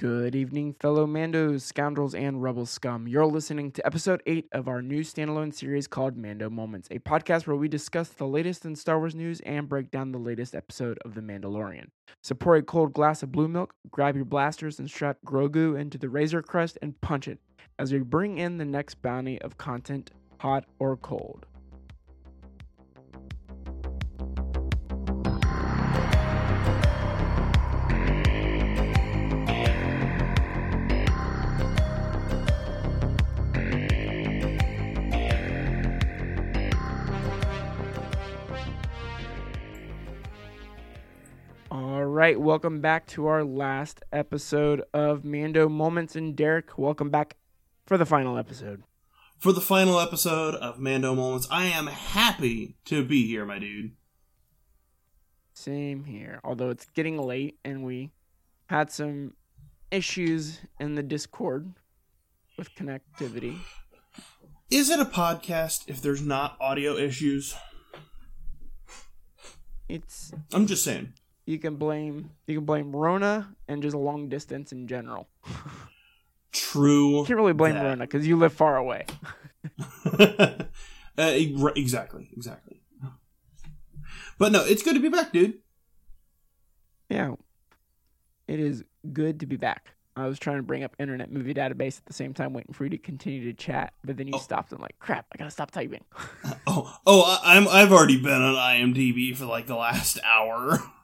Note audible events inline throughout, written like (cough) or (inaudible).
Good evening, fellow Mandos, scoundrels, and rebel scum. You're listening to episode 8 of our new standalone series called Mando Moments, a podcast where we discuss the latest in Star Wars news and break down the latest episode of The Mandalorian. Pour a cold glass of blue milk, grab your blasters, and strap Grogu into the Razor Crest and punch it as we bring in the next bounty of content, hot or cold. Right, welcome back to our last episode of Mando Moments. And Derek, welcome back for the final episode. For the final episode of Mando Moments, I am happy to be here, my dude. Same here. Although it's getting late and we had some issues in the Discord with connectivity. Is it a podcast if there's not audio issues? It's I'm just saying. You can blame you can blame Rona and just long distance in general. True. You can't really blame that. Rona because you live far away. (laughs) uh, exactly, exactly. But no, it's good to be back, dude. Yeah. It is good to be back. I was trying to bring up Internet Movie Database at the same time, waiting for you to continue to chat, but then you Oh. stopped. I'm like, crap, I gotta stop typing. (laughs) Oh, oh, I, I'm I've already been on IMDb for like the last hour. (laughs)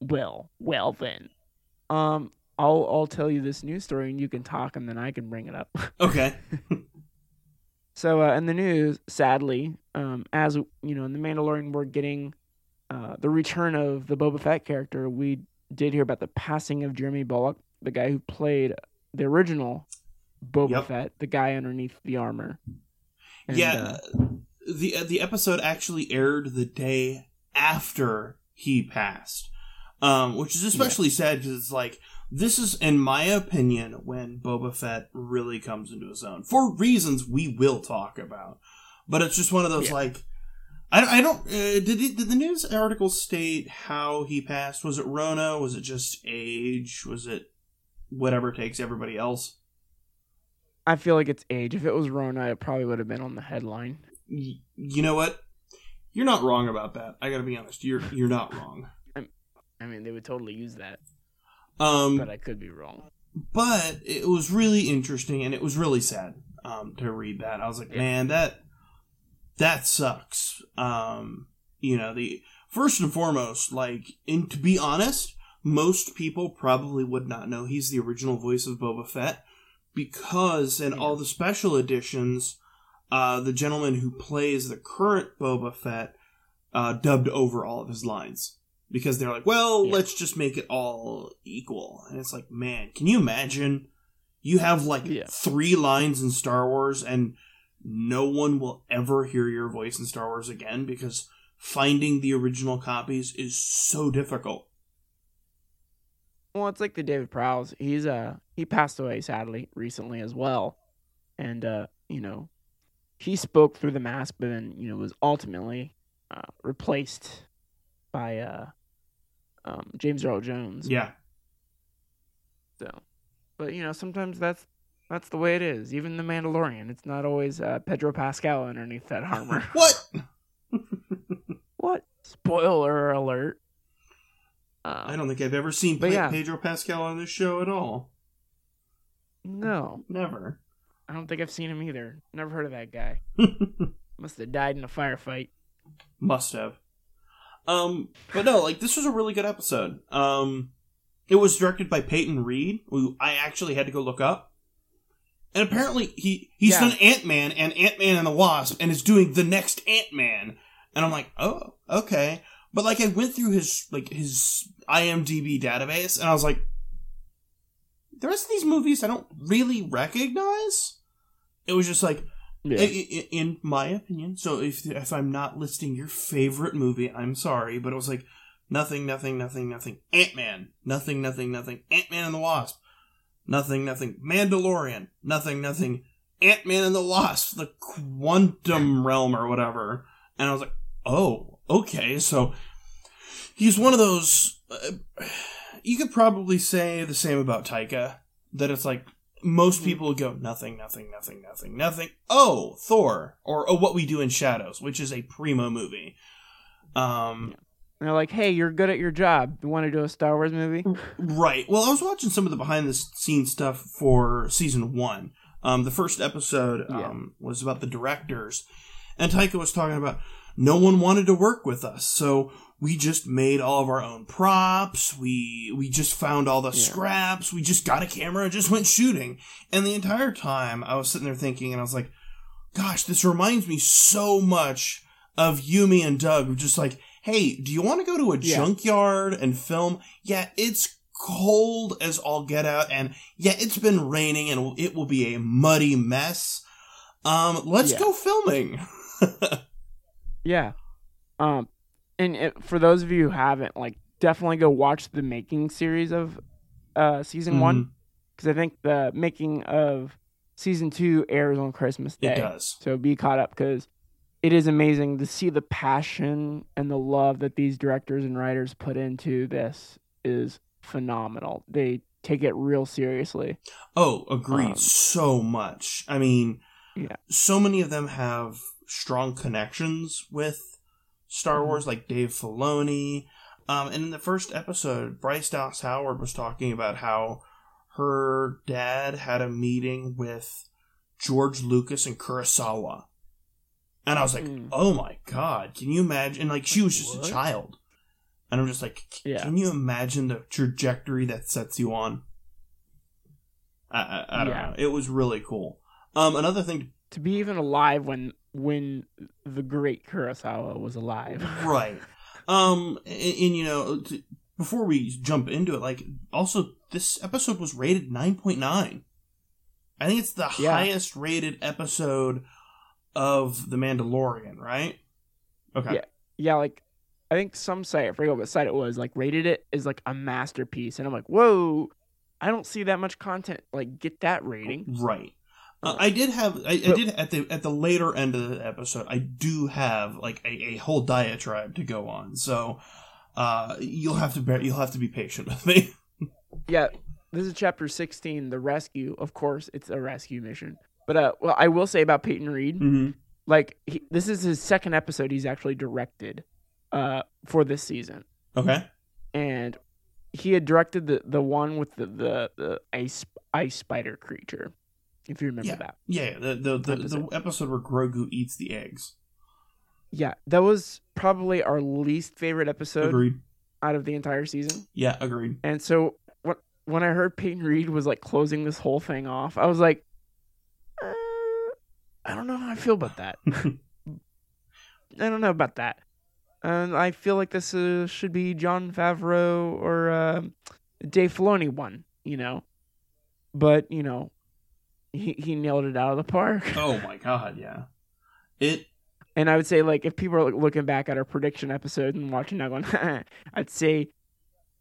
well, well then. Um, I'll I'll tell you this news story and you can talk and then I can bring it up. (laughs) Okay. so uh, in the news, sadly, um, as you know, in the Mandalorian, we're getting uh, the return of the Boba Fett character. We did hear about the passing of Jeremy Bulloch, the guy who played the original Boba Yep. Fett, the guy underneath the armor. And, yeah, uh, the the episode actually aired the day after he passed, um, which is especially sad because it's like this is, in my opinion, when Boba Fett really comes into his own for reasons we will talk about. But it's just one of those Yeah. like. I, I don't. Uh, did did the news article state how he passed? Was it Rona? Was it just age? Was it whatever takes everybody else? I feel like it's age. If it was Rona, it probably would have been on the headline. Y- you know what? You're not wrong about that. I got to be honest. You're you're not wrong. I mean, they would totally use that, Um, but I could be wrong. but it was really interesting and it was really sad um, to read that. I was like, Yeah. man, that that sucks. Um, you know, the first and foremost, like, and to be honest, most people probably would not know he's the original voice of Boba Fett because in Yeah. all the special editions, uh, the gentleman who plays the current Boba Fett uh, dubbed over all of his lines because they're like, well, Yeah. let's just make it all equal. And it's like, man, can you imagine? You have like Yeah. three lines in Star Wars, and no one will ever hear your voice in Star Wars again because finding the original copies is so difficult. Well, it's like the David Prowse. He's uh he passed away sadly recently as well, and uh you know he spoke through the mask, but then you know was ultimately uh, replaced by uh um, James Earl Jones. Yeah. So, but you know sometimes that's that's the way it is. Even the Mandalorian, it's not always uh, Pedro Pascal underneath that armor. (laughs) What? (laughs) what? Spoiler alert. I Uh, don't think I've ever seen yeah. Pedro Pascal on this show at all. no, Never. I don't think I've seen him either. Never heard of that guy. (laughs) Must have died in a firefight. Must have. Um, but no, like this was a really good episode. Um, it was directed by Peyton Reed, who I actually had to go look up. And apparently he he's Yeah. done Ant Man and Ant Man and the Wasp, and is doing the next Ant Man. And I'm like, oh, okay. But like I went through his like his IMDb database, and I was like, the rest of these movies I don't really recognize. It was just like Yeah. In my opinion. So if if I'm not listing your favorite movie, I'm sorry, but it was like nothing, nothing, nothing, nothing. Ant Man, nothing, nothing, nothing. Ant Man and the Wasp, nothing, nothing. Mandalorian, nothing, nothing. Ant Man and the Wasp, the Quantum Realm or whatever. And I was like, oh, okay. So he's one of those. Uh, you could probably say the same about Taika. That it's like most Mhm. people would go nothing, nothing, nothing, nothing, nothing. Oh, Thor or oh, What We Do in Shadows, which is a primo movie. Um, And they're like, "Hey, you're good at your job. You want to do a Star Wars movie?" right. Well, I was watching some of the behind the scenes stuff for season one. Um, the first episode Yeah. um, was about the directors, and Taika was talking about no one wanted to work with us, so we just made all of our own props. We we just found all the Yeah. scraps. We just got a camera and just went shooting. And the entire time, I was sitting there thinking, and I was like, "Gosh, this reminds me so much of Yumi and Doug. Just like, hey, do you want to go to a Yeah. junkyard and film? Yeah, it's cold as all get out, and yeah, it's been raining, and it will be a muddy mess. Um, let's Yeah. go filming. (laughs) Yeah. Um, and it, for those of you who haven't, like, definitely go watch the making series of uh season one Mhm. because I think the making of season two airs on Christmas Day. It does. So be caught up because it is amazing to see the passion and the love that these directors and writers put into this is phenomenal. They take it real seriously. Oh, agreed. Um, so much. I mean, Yeah. so many of them have strong connections with Star Mhm. Wars, like Dave Filoni. Um, and in the first episode, Bryce Dallas Howard was talking about how her dad had a meeting with George Lucas and Kurosawa. And I was like, Mm. oh my god, can you imagine? And Like, she was just What? a child. And I'm just like, Yeah. can you imagine the trajectory that sets you on? I, I, I don't Yeah. know. It was really cool. Um, another thing, To be even alive when when the great Kurosawa was alive. (laughs) right? Um, and, and, you know, t- before we jump into it, like, also this episode was rated nine point nine. I think it's the Yeah. highest rated episode of The Mandalorian, right? Okay. Yeah. yeah, like I think some site, I forget what site it was, like rated it as like a masterpiece, and I'm like, whoa, I don't see that much content like get that rating. Right. Uh, I did have I, I did at the at the later end of the episode I do have like a, a whole diatribe to go on so uh you'll have to bear you'll have to be patient with me (laughs) Yeah, this is chapter 16, the rescue. Of course, it's a rescue mission. But uh, well, I will say about Peyton Reed, mm-hmm. like he, this is his second episode he's actually directed uh for this season, okay and he had directed the the one with the the, the ice ice spider creature. If you remember Yeah. that. yeah the the, the, the Episode. episode where Grogu eats the eggs Yeah, that was probably our least favorite episode agreed out of the entire season. yeah agreed And so when when I heard Peyton Reed was like closing this whole thing off, I was like, uh, I don't know how I feel about that. (laughs) I don't know about that. And I feel like this uh, should be Jon Favreau or uh, Dave Filoni one, you know. But you know, he he nailed it out of the park. (laughs) oh my god yeah it And I would say, like, if people are looking back at our prediction episode and watching that one, (laughs) I'd say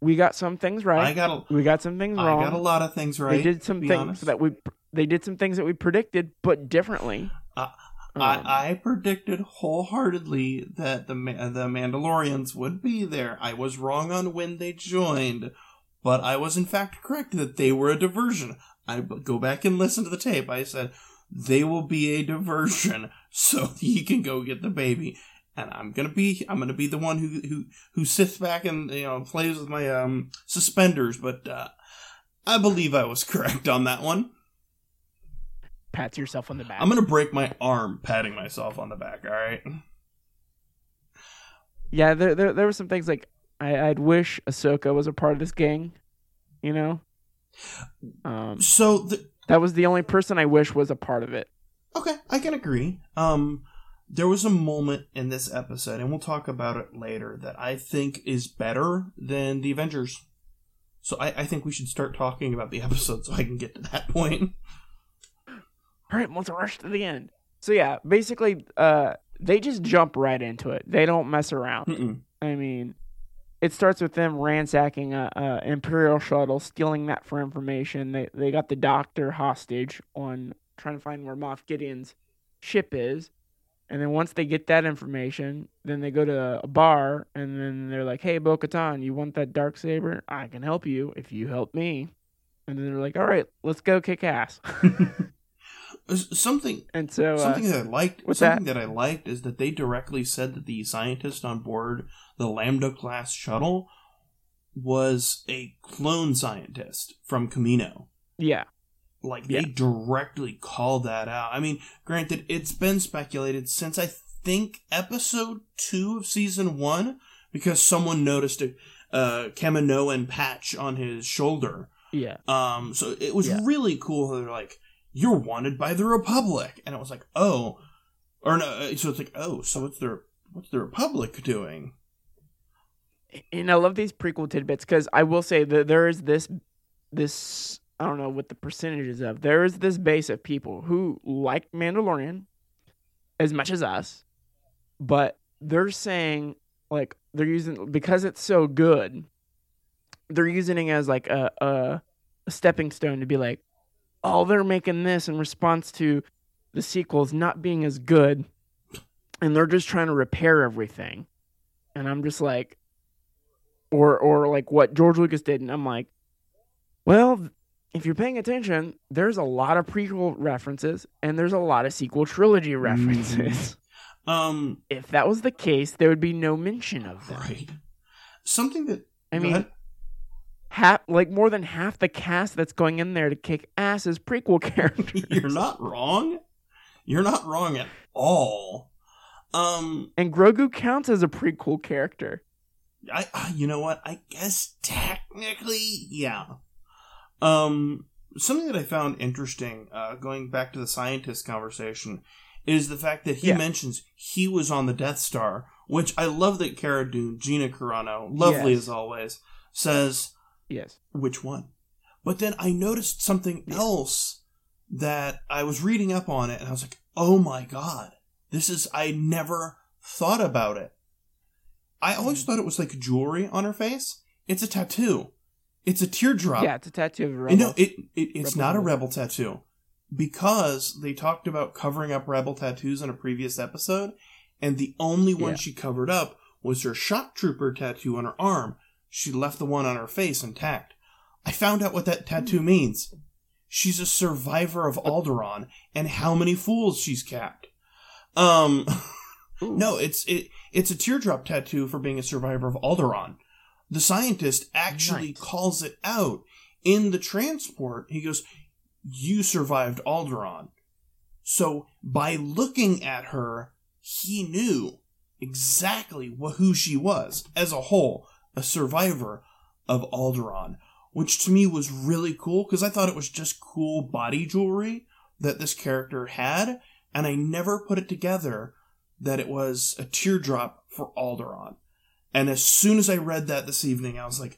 we got some things right. I got a we got some things wrong. I got a lot of things right They did some things honest. that we they did some things that we predicted, but differently. Uh, Um, I, I predicted wholeheartedly that the the Mandalorians would be there. I was wrong on when they joined, but I was in fact correct that they were a diversion. I go back and listen to the tape. I said they will be a diversion, (laughs) so he can go get the baby, and I'm gonna be I'm gonna be the one who who who sits back and you know plays with my um suspenders. But uh, I believe I was (laughs) correct on that one. Pat yourself on the back. I'm gonna break my arm patting myself on the back. All right. yeah, there, there there were some things like I, I'd wish Ahsoka was a part of this gang. You know, um, So the, that was the only person I wish was a part of it. okay, I can agree. Um, there was a moment in this episode, and we'll talk about it later, that I think is better than the Avengers. So I, I think we should start talking about the episode so I can get to that point. All right, let's rush to the end. So yeah, basically, uh, they just jump right into it. They don't mess around. Mm-mm. I mean, it starts with them ransacking a, a imperial shuttle, stealing that for information. They they got the doctor hostage on trying to find where Moff Gideon's ship is, And then once they get that information, then they go to a bar and then they're like, "Hey, Bo-Katan, you want that dark saber? I can help you if you help me." And then they're like, "All right, let's go kick ass." (laughs) something and so uh, something that I liked what's something that? I liked is that they directly said that the scientist on board the Lambda class shuttle was a clone scientist from Kamino. yeah, Like Yeah. they directly called that out. I mean, granted, it's been speculated since I think episode two of season one because someone noticed a uh, Kaminoan patch on his shoulder. yeah, Um, so it was Yeah. really cool. They're like, "You're wanted by the Republic," and it was like, "Oh," or no. uh, So it's like, "Oh, so what's the what's the Republic doing?" And I love these prequel tidbits because I will say that there is this this I don't know what the percentages of there is this base of people who like Mandalorian as much as us, but they're saying like they're using because it's so good, they're using it as like a a, a stepping stone to be like, oh, they're making this in response to the sequels not being as good, and they're just trying to repair everything, and I'm just like or or like what George Lucas did, and I'm like, well, if you're paying attention, there's a lot of prequel references and there's a lot of sequel trilogy references. Um, If that was the case, there would be no mention of them. right. Something that I mean, half like more than half the cast that's going in there to kick ass is prequel (laughs) characters. you're not wrong. You're not wrong at all. Um, and Grogu counts as a prequel character. I, I you know what? I guess technically, yeah. Um, something that I found interesting, uh, going back to the scientist conversation, is the fact that he Yeah. mentions he was on the Death Star, which I love that Cara Dune, Gina Carano, lovely Yes. as always, says Yes. which one. But then I noticed something Yeah. else that I was reading up on it, and I was like, oh my god, this is, I never thought about it. I always thought it was like jewelry on her face. It's a tattoo. It's a teardrop. Yeah, it's a tattoo of a And no, it, it it's Rebel not a rebel tattoo because they talked about covering up rebel tattoos in a previous episode, and the only one Yeah. she covered up was her shock trooper tattoo on her arm. She left the one on her face intact. I found out what that tattoo means. She's a survivor of Alderaan, and how many fools she's capped. Um, (laughs) Ooh. no, it's it it's a teardrop tattoo for being a survivor of Alderaan. The scientist actually Nice. calls it out in the transport. He goes, "You survived Alderaan." So by looking at her, he knew exactly wh- who she was as a whole, a survivor of Alderaan, which to me was really cool because I thought it was just cool body jewelry that this character had, and I never put it together that it was a teardrop for Alderaan. And as soon as I read that this evening, I was like,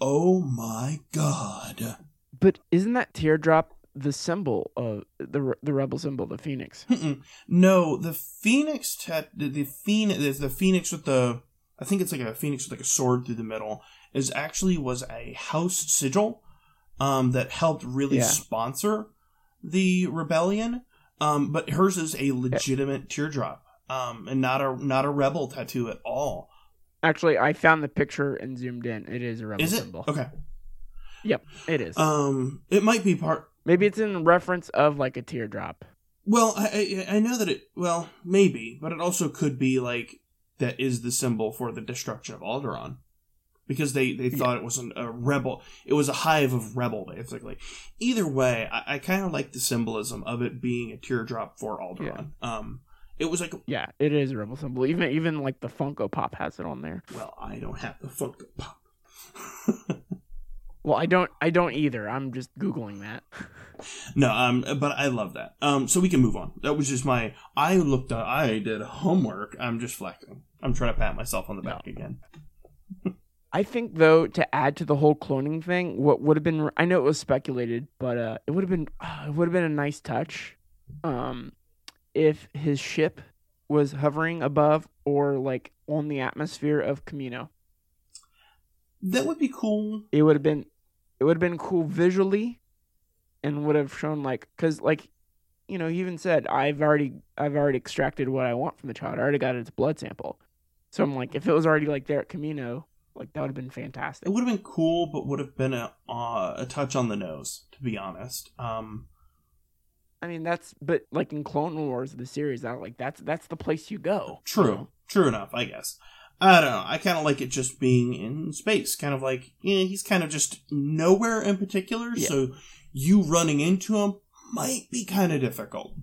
"Oh my god!" But isn't that teardrop the symbol of the the rebel symbol, the phoenix? Mm-mm. no, the phoenix tat the, the phoenix the phoenix with the I think it's like a phoenix with like a sword through the middle is actually was a house sigil um that helped really Yeah. sponsor the rebellion. Um but hers is a legitimate teardrop. Um and not a not a rebel tattoo at all. Actually, I found the picture and zoomed in. It is a rebel Is it? symbol. Okay. Yep, it is. Um it might be part Maybe it's in reference of like a teardrop. Well, I, I know that it well maybe, but it also could be like that is the symbol for the destruction of Alderaan, because they they thought it was an, a rebel. It was a hive of rebel, basically. Either way, I, I kind of like the symbolism of it being a teardrop for Alderaan. Um, it was like Yeah, it is a rebel symbol. Even even like the Funko Pop has it on there. well, I don't have the Funko Pop. Well, I don't I don't either. I'm just googling that. No, um, but I love that. Um, so we can move on. That was just my. I looked. Up, I did homework. I'm just flexing. I'm trying to pat myself on the back again. (laughs) I think though to add to the whole cloning thing, what would have been I know it was speculated, but uh, it would have been uh, it would have been a nice touch, um, if his ship was hovering above or like on the atmosphere of Kamino. That would be cool. It would have been it would have been cool visually, and would have shown like because like you know, he even said, "I've already, I've already extracted what I want from the child. I already got its blood sample." So I'm like, if it was already like there at Kamino, like that would have been fantastic. It would have been cool, but would have been a uh, a touch on the nose, to be honest. Um, I mean, that's but like in Clone Wars, the series, that like that's that's the place you go. True, true enough, I guess. I don't know. I kind of like it just being in space, kind of like yeah, he's kind of just nowhere in particular. Yeah. So you running into him might be kind of difficult.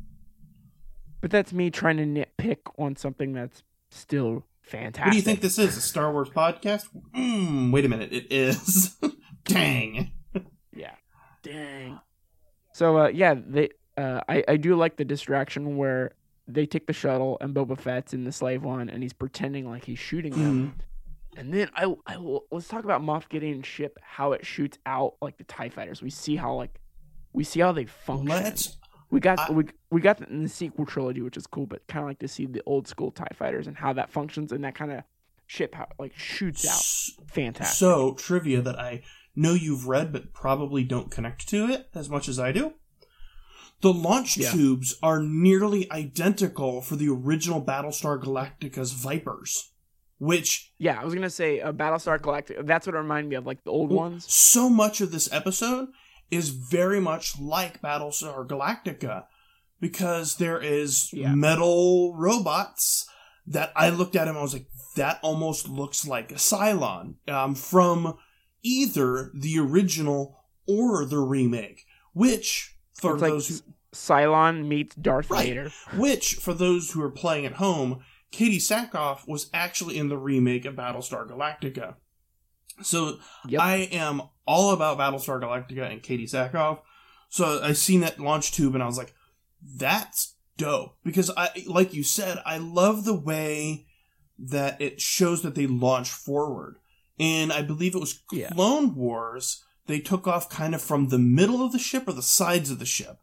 But that's me trying to nitpick on something that's still fantastic. What do you think this is? A Star Wars podcast? Mm, wait a minute, it is. (laughs) Dang. Yeah. Dang. So uh, yeah, they uh, I I do like the distraction where they take the shuttle and Boba Fett's in the slave one and he's pretending like he's shooting them. And then I I let's talk about Moff Gideon's ship, how it shoots out like the Tie Fighters. We see how like we see how they function. Let's. we got I- we we got that in the sequel trilogy, which is cool, but kind of like to see the old school Tie Fighters and how that functions and that kind of ship how like shoots out. Fantastic. So, trivia that I know you've read but probably don't connect to it as much as I do. The launch Yeah. tubes are nearly identical for the original Battlestar Galactica's Vipers, which yeah, I was gonna say uh, Battlestar Galactica. That's what it reminded me of, like the old ones. so much of this episode is very much like Battlestar Galactica because there is Yeah. metal robots that I looked at him I was like that almost looks like a Cylon um, from either the original or the remake which for It's like those who, Cylon meets Darth Right. Vader. which for those who are playing at home Katee Sackhoff was actually in the remake of Battlestar Galactica so Yep. I am all about Battlestar Galactica and Katee Sackhoff. So I seen that launch tube and I was like, that's dope. Because I like you said, I love the way that it shows that they launch forward. And I believe it was Yeah. Clone Wars, they took off kind of from the middle of the ship or the sides of the ship.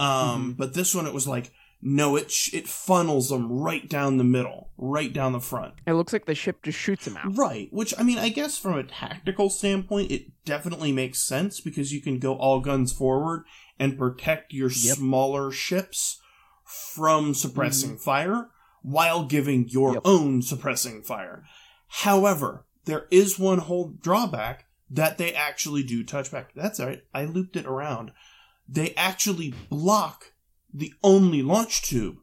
Um, Mhm. but this one it was like, no, it sh- it funnels them right down the middle, right down the front. It looks like the ship just shoots them out. Right, which I mean, I guess from a tactical standpoint, it definitely makes sense because you can go all guns forward and protect your Yep. smaller ships from suppressing fire while giving your Yep. own suppressing fire. However, there is one whole drawback that they actually do touchback. That's all right. I looped it around. They actually block the only launch tube.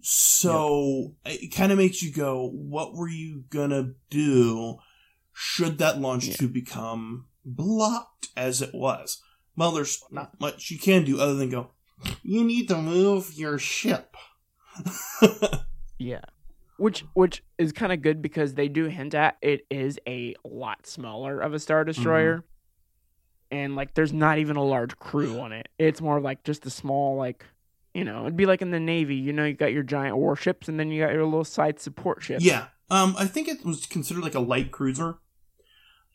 So it kind of makes you go, what were you gonna do should that launch Yeah. tube become blocked as it was? Well, there's not much you can do other than go, you need to move your ship. (laughs) Yeah. Which which is kind of good because they do hint at it is a lot smaller of a star destroyer. And like there's not even a large crew on it. It's more like just a small like you know, it'd be like in the Navy, you know, you got your giant warships and then you got your little side support ships. yeah. Um, I think it was considered like a light cruiser.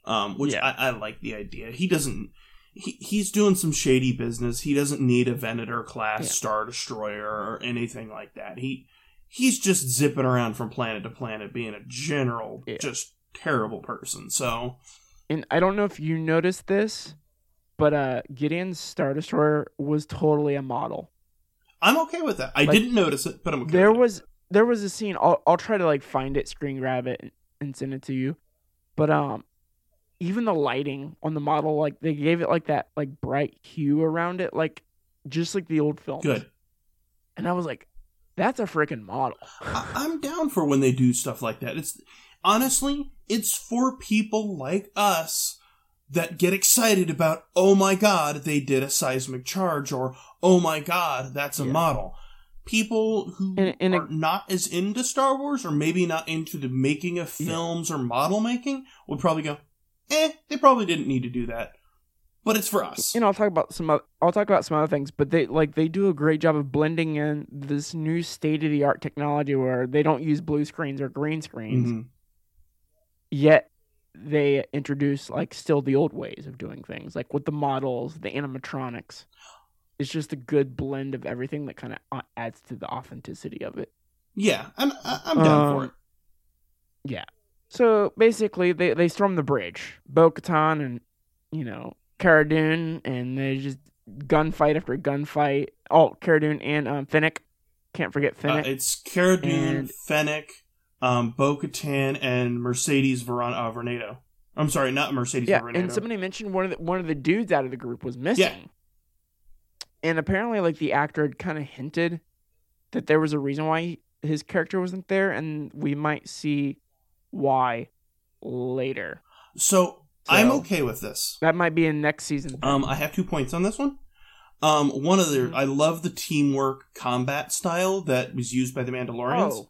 Um, which Yeah. I, I like the idea. He doesn't. He, he's doing some shady business. He doesn't need a Venator class Yeah. star destroyer or anything like that. He he's just zipping around from planet to planet, being a general, Yeah. just terrible person. So And I don't know if you noticed this, but uh Gideon's Star Destroyer was totally a model. I'm okay with that. I Like, didn't notice it, but I'm okay. there was there was a scene I'll I'll try to like find it, screen grab it and- and send it to you. But um even the lighting on the model like they gave it like that like bright hue around it like just like the old film. good. And I was like that's a freaking model. I- I'm down for when they do stuff like that. It's honestly, it's for people like us that get excited about, oh my god, they did a seismic charge, or oh my god, that's a Yeah. model. People who And- and it- are not as into Star Wars, or maybe not into the making of Yeah. films or model making, would probably go, eh, they probably didn't need to do that. But it's for us. You know, I'll talk about some oth- I'll talk about some other things, but they like they do a great job of blending in this new state of the art technology where they don't use blue screens or green screens. Mhm. yet they introduce like still the old ways of doing things like with the models the animatronics it's just a good blend of everything that kind of adds to the authenticity of it Yeah, I'm, I'm down for Um, it. yeah so basically they, they storm the bridge bo-katan and you know Cara Dune, and they just gunfight after gunfight. Oh, Cara Dune and um, Fennec. Can't forget Uh, it's Cara Dune, And- Fennec, um, Bo Katan, and Mercedes Veron- uh, Vernado. I'm sorry, not Mercedes yeah, Vernado. and somebody mentioned one of the one of the dudes out of the group was missing. Yeah. And apparently, like the actor had kind of hinted that there was a reason why he- his character wasn't there, and we might see why later. so, I'm okay with this. That might be in next season. Um, I have two points on this one. Um, one of the Mhm. I love the teamwork combat style that was used by the Mandalorians. oh,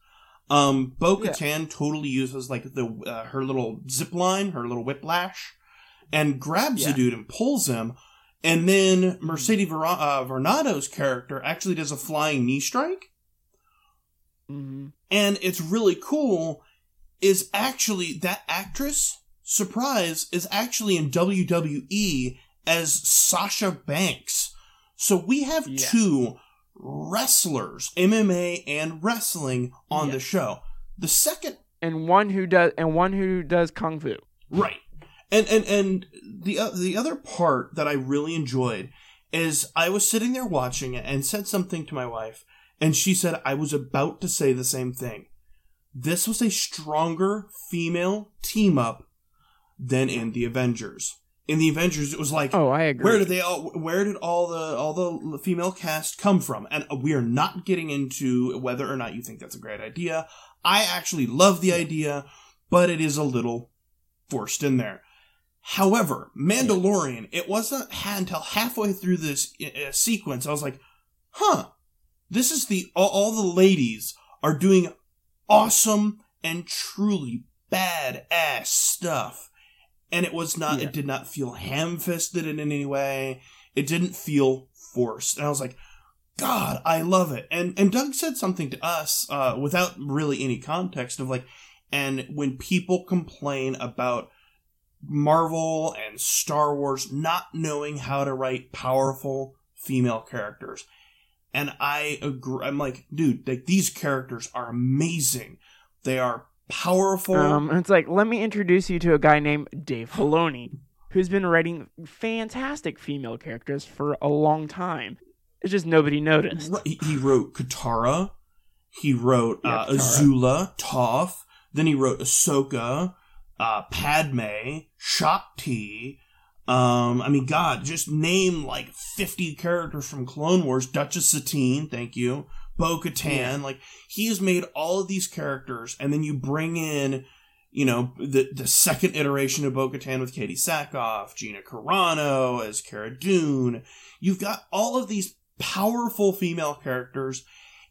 Um, Bo Yeah. Katan totally uses like the uh, her little zip line, her little whiplash, and grabs the Yeah. dude and pulls him. And then Mercedes Ver- uh, Vernado's character actually does a flying knee strike, mhm. and it's really cool. Is actually that actress surprise is actually in WWE as Sasha Banks. So we have Yeah. two wrestlers, MMA and wrestling, on Yeah. the show. The second and one who does and one who does kung fu. Right. And and and the uh, the other part that I really enjoyed is I was sitting there watching it and said something to my wife and she said I was about to say the same thing. This was a stronger female team up than in the Avengers. In the Avengers it was like Oh, I agree. where did they all where did all the all the female cast come from and we are not getting into whether or not you think that's a great idea i actually love the idea but it is a little forced in there however mandalorian it wasn't until halfway through this uh, sequence i was like huh this is the all, all the ladies are doing awesome and truly badass stuff and it was not Yeah. it did not feel ham-fisted in any way. It didn't feel forced. And i was like god i love it. And and doug said something to us uh, without really any context of like and when people complain about marvel and star wars not knowing how to write powerful female characters and i agree i'm like dude like these characters are amazing. They are powerful Um, it's like, let me introduce you to a guy named Dave Filoni, who's been writing fantastic female characters for a long time. It's just nobody noticed. He he wrote Katara. He wrote Yeah, uh, Katara. Azula, Toph. Then he wrote Ahsoka, uh, Padme, Shaak Ti. Um, I mean, God, just name like 50 characters from Clone Wars. Duchess Satine, thank you. Bo Katan. Like, he has made all of these characters, and then you bring in, you know, the, the second iteration of Bo Katan with Katee Sackhoff, Gina Carano as Cara Dune. You've got all of these powerful female characters,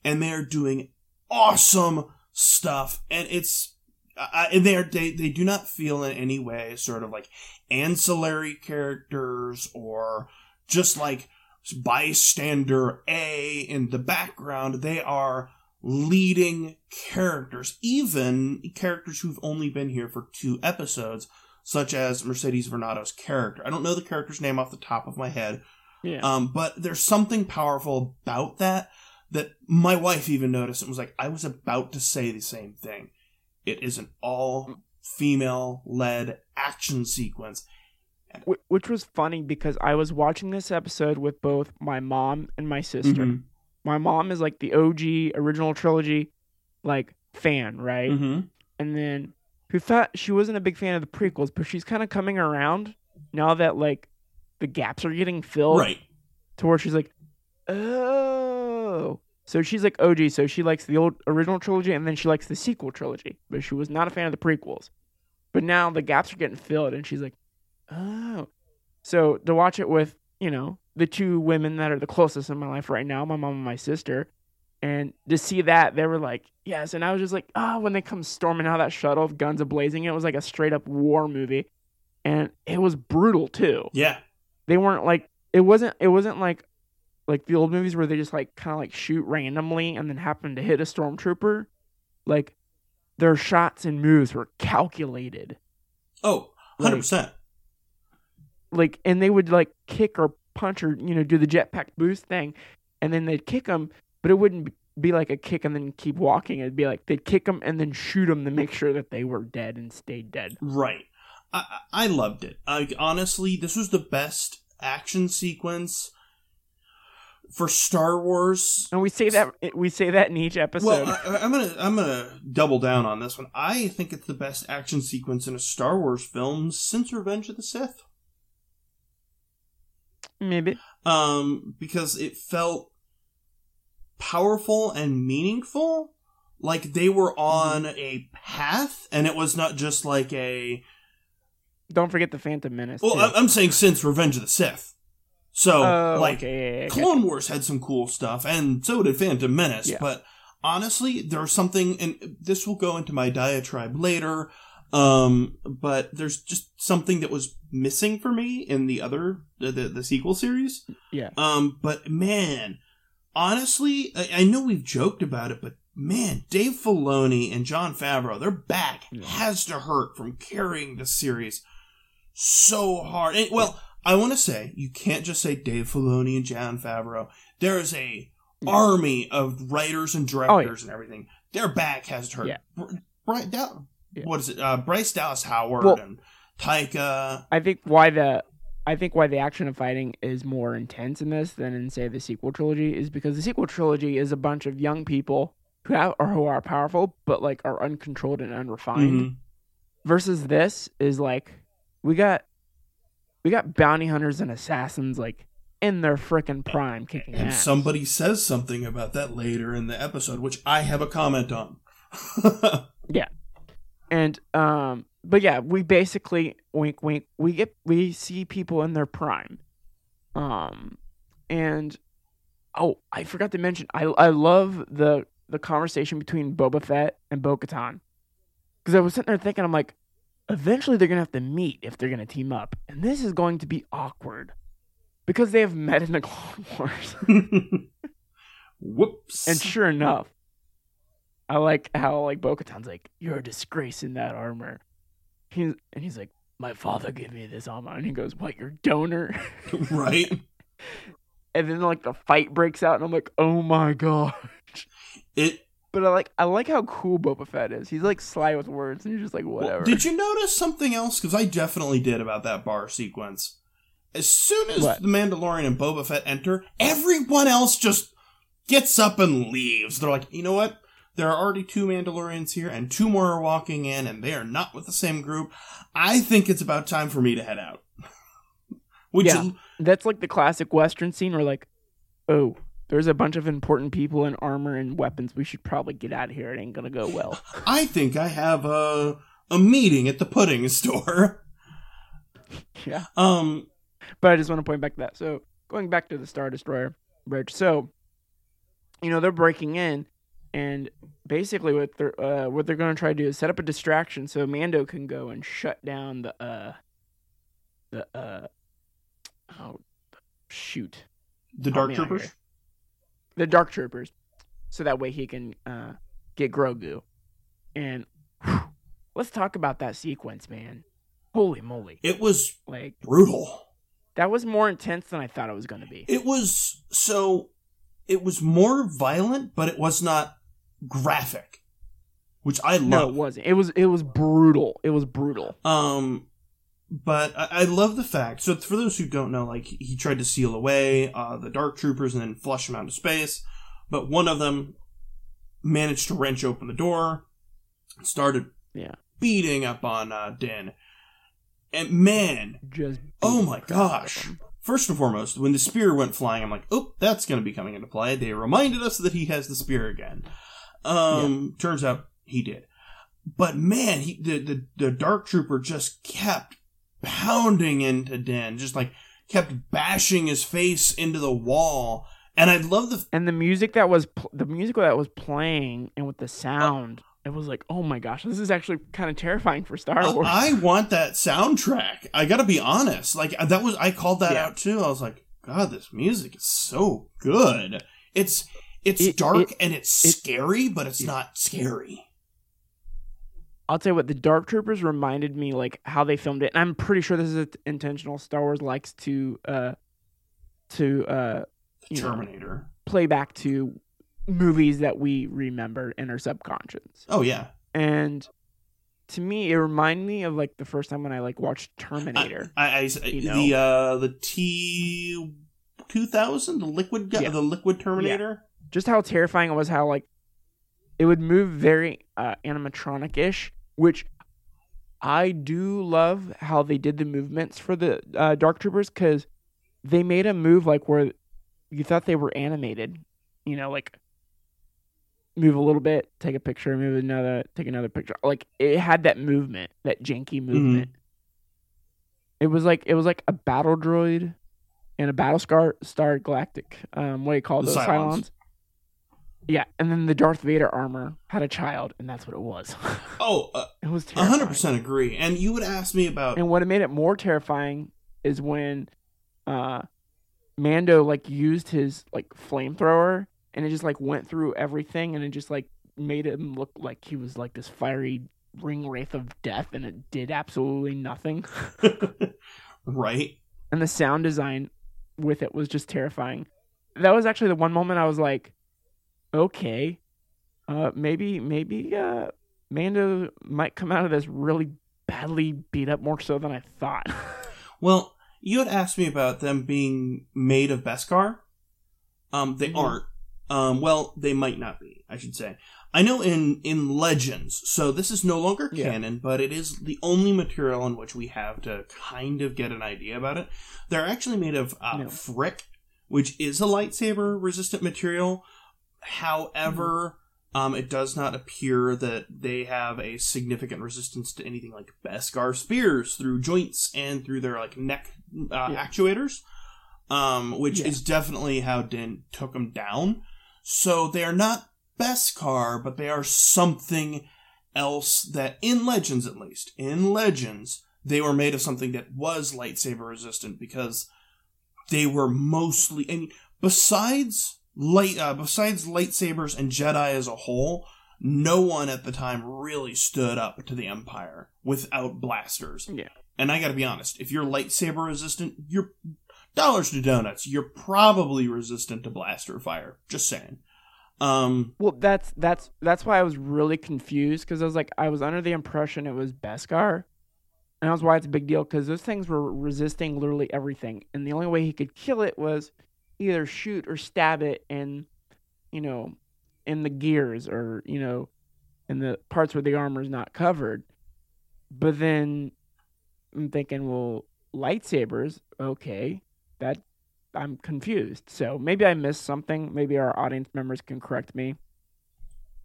and they're doing awesome stuff. And it's and they are they they do not feel in any way sort of like ancillary characters or just like bystander A in the background. They are leading characters, even characters who've only been here for two episodes, such as Mercedes Vernado's character. I don't know the character's name off the top of my head, Yeah. um, but there's something powerful about that that my wife even noticed and was like, I was about to say the same thing. It is an all female led action sequence. Wh- which was funny because I was watching this episode with both my mom and my sister. Mhm. My mom is like the OG original trilogy like fan, right? Mm-hmm. And then who thought she wasn't a big fan of the prequels, but she's kind of coming around now that like the gaps are getting filled Right. to where she's like, oh. So she's like OG, so she likes the old original trilogy and then she likes the sequel trilogy, but she was not a fan of the prequels. But now the gaps are getting filled and she's like, oh. So to watch it with, you know, the two women that are the closest in my life right now, my mom and my sister, and to see that, they were like, yes. And I was just like, oh, when they come storming out of that shuttle, guns a blazing, it was like a straight up war movie. And it was brutal too Yeah. they weren't like it wasn't it wasn't like like the old movies where they just like kind of like shoot randomly and then happen to hit a stormtrooper like their shots and moves were calculated Oh, 100%. like and they would like kick or punch or you know do the jetpack boost thing and then they'd kick them but it wouldn't be like a kick and then keep walking it'd be like they'd kick them and then shoot them to make sure that they were dead and stayed dead Right. I, I loved it. I, honestly, this was the best action sequence for Star Wars. And we say that we say that in each episode. Well, I, I'm gonna I'm gonna double down on this one. I think it's the best action sequence in a Star Wars film since Revenge of the Sith. Maybe. Um, because it felt powerful and meaningful, like they were on a path, and it was not just like a. Don't forget the Phantom Menace. Well, too. I'm saying since Revenge of the Sith. So, Oh, like, okay, yeah, yeah, Clone Wars had some cool stuff, and so did Phantom Menace. Yeah. But honestly, there's something, and this will go into my diatribe later. Um, but there's just something that was missing for me in the other the the, the sequel series. Yeah. Um, but man, honestly, I, I know we've joked about it, but man, Dave Filoni and Jon Favreau, their back Yeah. has to hurt from carrying the series so hard. And, well, I want to say you can't just say Dave Filoni and Jon Favreau. There is a Yeah. army of writers and directors and everything. Their back has to hurt. Yeah. Br- Bri- Dow- Yeah. What is it? Uh, Bryce Dallas Howard Well- and Taika. I think why the I think why the action of fighting is more intense in this than in say the sequel trilogy is because the sequel trilogy is a bunch of young people who have or who are powerful but like are uncontrolled and unrefined. Mhm. Versus this is like we got we got bounty hunters and assassins like in their frickin' prime kicking And ass. somebody says something about that later in the episode, which I have a comment on. (laughs) And um but yeah, we basically wink wink we get we see people in their prime. Um and oh, I forgot to mention I I love the the conversation between Boba Fett and Bo-Katan. Cuz I was sitting there thinking I'm like eventually they're to have to meet if they're to team up. And this is going to be awkward because they have met in the (laughs) Clone Wars. (laughs) Whoops. And sure enough, I like how like Bo-Katan's like, "You're a disgrace in that armor." He's and he's like, "My father gave me this armor," and he goes, "What? Your donor?" (laughs) right? (laughs) and then like the fight breaks out, and I'm like, "Oh my god!" It But I like I like how cool Boba Fett is. He's like sly with words, and he's just like whatever. Well, did you notice something else? Because I definitely did about that bar sequence. As soon as What? the Mandalorian and Boba Fett enter, everyone else just gets up and leaves. They're like, you know what? There are already two Mandalorians here, and two more are walking in, and they are not with the same group. I think it's about time for me to head out. (laughs) Which Yeah. That's like the classic Western scene where like, oh, there's a bunch of important people in armor and weapons. We should probably get out of here. It ain't gonna go well. (laughs) I think I have a a meeting at the pudding (laughs) store. yeah. Um, But I just want to point back to that. So going back to the Star Destroyer bridge. So, you know, they're breaking in, and basically what they're uh, what they're going to try to do is set up a distraction so Mando can go and shut down the uh the uh oh shoot the Dark Troopers. the Dark Troopers, so that way he can uh get Grogu. And whew, let's talk about that sequence, man. Holy moly! It was Like brutal. that was more intense than I thought it was going to be. It was so it was more violent, but it was not graphic, which I No, it wasn't. It was it was brutal. It was brutal. um, but I, I love the fact. So for those who don't know, like he tried to seal away uh, the Dark Troopers and then flush them out of space, but one of them managed to wrench open the door, started Yeah. beating up on uh, Din, and man, Just Oh my the crap out of gosh. First and foremost, when the spear went flying, I'm like, oh, that's going to be coming into play. They reminded us that he has the spear again. Um, turns out he did. But man, he, the, the, the Dark Trooper just kept pounding into Den, just like kept bashing his face into the wall. And I love the, And the music that was pl- the music that was playing and with the sound, it was like, oh my gosh, this is actually kind of terrifying for Star Wars. I want that soundtrack. I gotta be honest. Like, that was, I called that Yeah. out too. I was like, God, this music is so good. It's, it's It- dark it- and it's it- scary, but it's not scary. I'll tell you what, the Dark Troopers reminded me like how they filmed it, and I'm pretty sure this is intentional. Star Wars likes to uh to uh You know. Terminator. play back to movies that we remember in our subconscious. Oh yeah. And to me, it reminded me of like the first time when I like watched Terminator. I, I, You the uh the T two thousand, the liquid Yeah. the liquid Terminator. Just how terrifying it was how like it would move very uh, animatronic ish which i do love how they did the movements for the uh, dark troopers because they made a move like where you thought they were animated you know like move a little bit take a picture move another take another picture. Like it had that movement that janky movement. It was like it was like a battle droid and a battle star star galactic um what do you call The those Cylons. Yeah, and then the Darth Vader armor had a child, and that's what it was. (laughs) Oh, uh, it was a hundred percent agree. And you would ask me about And what made it more terrifying is when uh, Mando like used his like flamethrower, and it just like went through everything, and it just like made him look like he was like this fiery ring wraith of death, and it did absolutely nothing. (laughs) (laughs) right. and the sound design with it was just terrifying. That was actually the one moment I was like, okay, uh, maybe maybe uh, Mando might come out of this really badly beat up more so than I thought. (laughs) Well, you had asked me about them being made of Beskar. Um, they Mhm. aren't. Um, well, they might not be. I should say. I know in in Legends, so this is no longer Yeah. canon, but it is the only material in which we have to kind of get an idea about it. They're actually made of uh, No. phrik, which is a lightsaber resistant material. However, um, it does not appear that they have a significant resistance to anything like Beskar spears through joints and through their like neck uh, Yeah. actuators, um, which Yeah. is definitely how Din took them down. So they are not Beskar, but they are something else that, in Legends at least, in Legends, they were made of something that was lightsaber resistant because they were mostly and besides light uh, besides lightsabers and Jedi as a whole, no one at the time really stood up to the Empire without blasters. Yeah. And I got to be honest, if you're lightsaber resistant, you're dollars to donuts. You're probably resistant to blaster fire. Just saying. Um, well, that's that's that's why I was really confused because I was like I was under the impression it was Beskar, and that's why it's a big deal because those things were resisting literally everything, and the only way he could kill it was either shoot or stab it in, you know, in the gears or you know, in the parts where the armor is not covered. But then I'm thinking, well, lightsabers, okay, that I'm confused. So maybe I missed something. Maybe our audience members can correct me.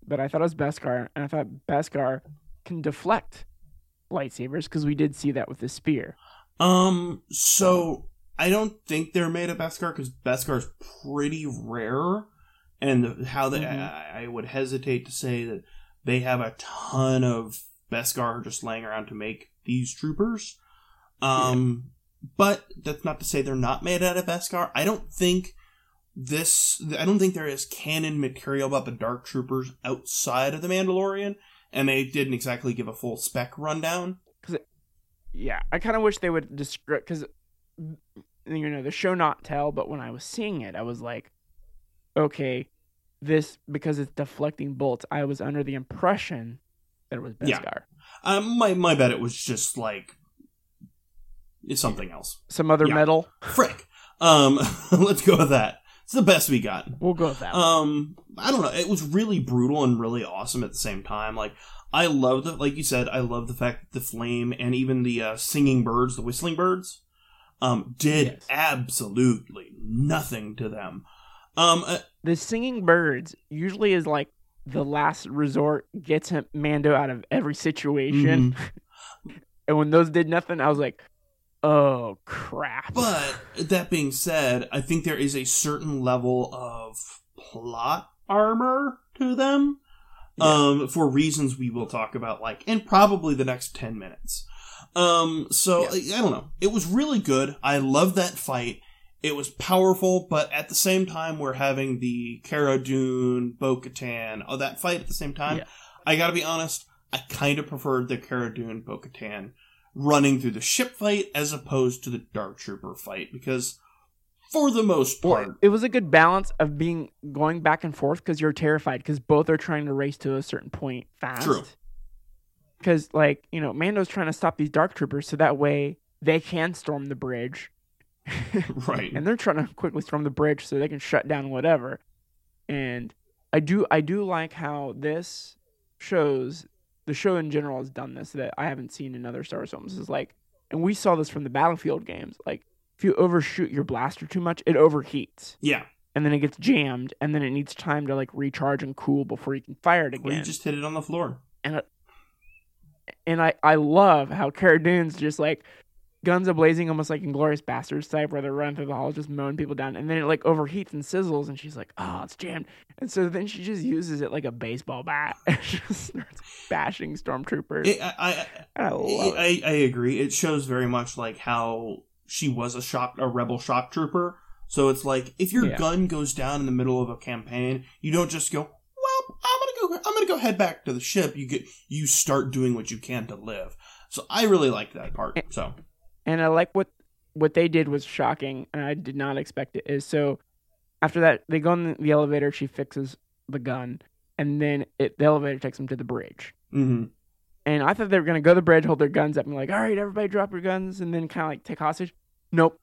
But I thought it was Beskar, and I thought Beskar can deflect lightsabers because we did see that with the spear. Um, so I don't think they're made of Beskar because Beskar is pretty rare, and how they Mhm. I, I would hesitate to say that they have a ton of Beskar just laying around to make these troopers. Um, but that's not to say they're not made out of Beskar. I don't think this. I don't think there is canon material about the Dark Troopers outside of the Mandalorian, and they didn't exactly give a full spec rundown. because Yeah, I kind of wish they would describe because you know the show not tell, but when I was seeing it, I was like, okay, this because it's deflecting bolts. I was under the impression that it was Yeah. Beskar. Um, my my bet it was just like it's something else. Some other Yeah. metal. Phrik. Um, (laughs) let's go with that. It's the best we got. We'll go with that. one. Um, I don't know. It was really brutal and really awesome at the same time. Like I love the, like you said, I love the fact that the flame and even the uh, singing birds, the whistling birds, um, did Yes. absolutely nothing to them. Um, uh, the singing birds usually is like the last resort gets him Mando out of every situation. Mm-hmm. (laughs) and when those did nothing, I was like, "Oh crap!" But that being said, I think there is a certain level of plot armor to them. Yeah. Um, for reasons we will talk about, like in probably the next ten minutes. Um, so I don't know. It was really good. I love that fight. It was powerful, but at the same time, we're having the Cara Dune, Bo Katan, oh, that fight at the same time. Yeah. I gotta be honest, I kind of preferred the Cara Dune, Bo Katan running through the ship fight as opposed to the Dark Trooper fight because, for the most part, it was a good balance of being going back and forth because you're terrified because both are trying to race to a certain point fast. True. Because like you know, Mando's trying to stop these dark troopers so that way they can storm the bridge, (laughs) right. and they're trying to quickly storm the bridge so they can shut down whatever. And I do I do like how this shows the show in general has done this that I haven't seen in other Star Wars films. Is like, and we saw this from the Battlefield games. Like, if you overshoot your blaster too much, it overheats, yeah. and then it gets jammed, and then it needs time to like recharge and cool before you can fire it again. Well, you just hit it on the floor. and I I love how Cara Dune's just like guns a blazing, almost like Inglourious Basterds type, where they're running through the halls just mowing people down, and then it like overheats and sizzles, and she's like, "Oh, it's jammed," and so then she just uses it like a baseball bat (laughs) and just starts bashing stormtroopers. It, I, I, I. I, I agree. It shows very much like how she was a shock, a rebel shock trooper. So it's like if your Yeah. gun goes down in the middle of a campaign, you don't just go, "Well, I'm I'm gonna go head back to the ship." You get, you start doing what you can to live. So I really liked that part. So and I like what what they did was shocking, and I did not expect it. Is so after that they go in the elevator, she fixes the gun, and then it, the elevator takes them to the bridge. hmm And I thought they were gonna go to the bridge, hold their guns up, and be like, "All right, everybody, drop your guns," and then kind of like take hostage. Nope,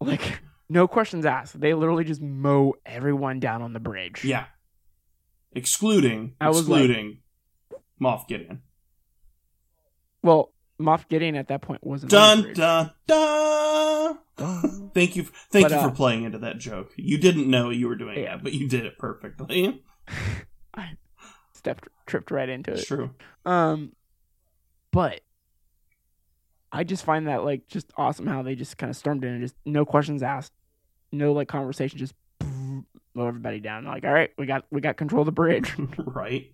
like (laughs) no questions asked. They literally just mow everyone down on the bridge. yeah, excluding I was like- excluding Moff Gideon. Well, Moff Gideon at that point wasn't Dun dun dun. Dun. Thank you, thank But, you uh, for playing into that joke. You didn't know you were doing Yeah. that, but you did it perfectly. (laughs) I stepped tripped right into It's it. true. Um, but I just find that like just awesome how they just kind of stormed in and just no questions asked, no like conversation, just blow everybody down. Like, all right, we got we got control of the bridge. (laughs) (laughs) right.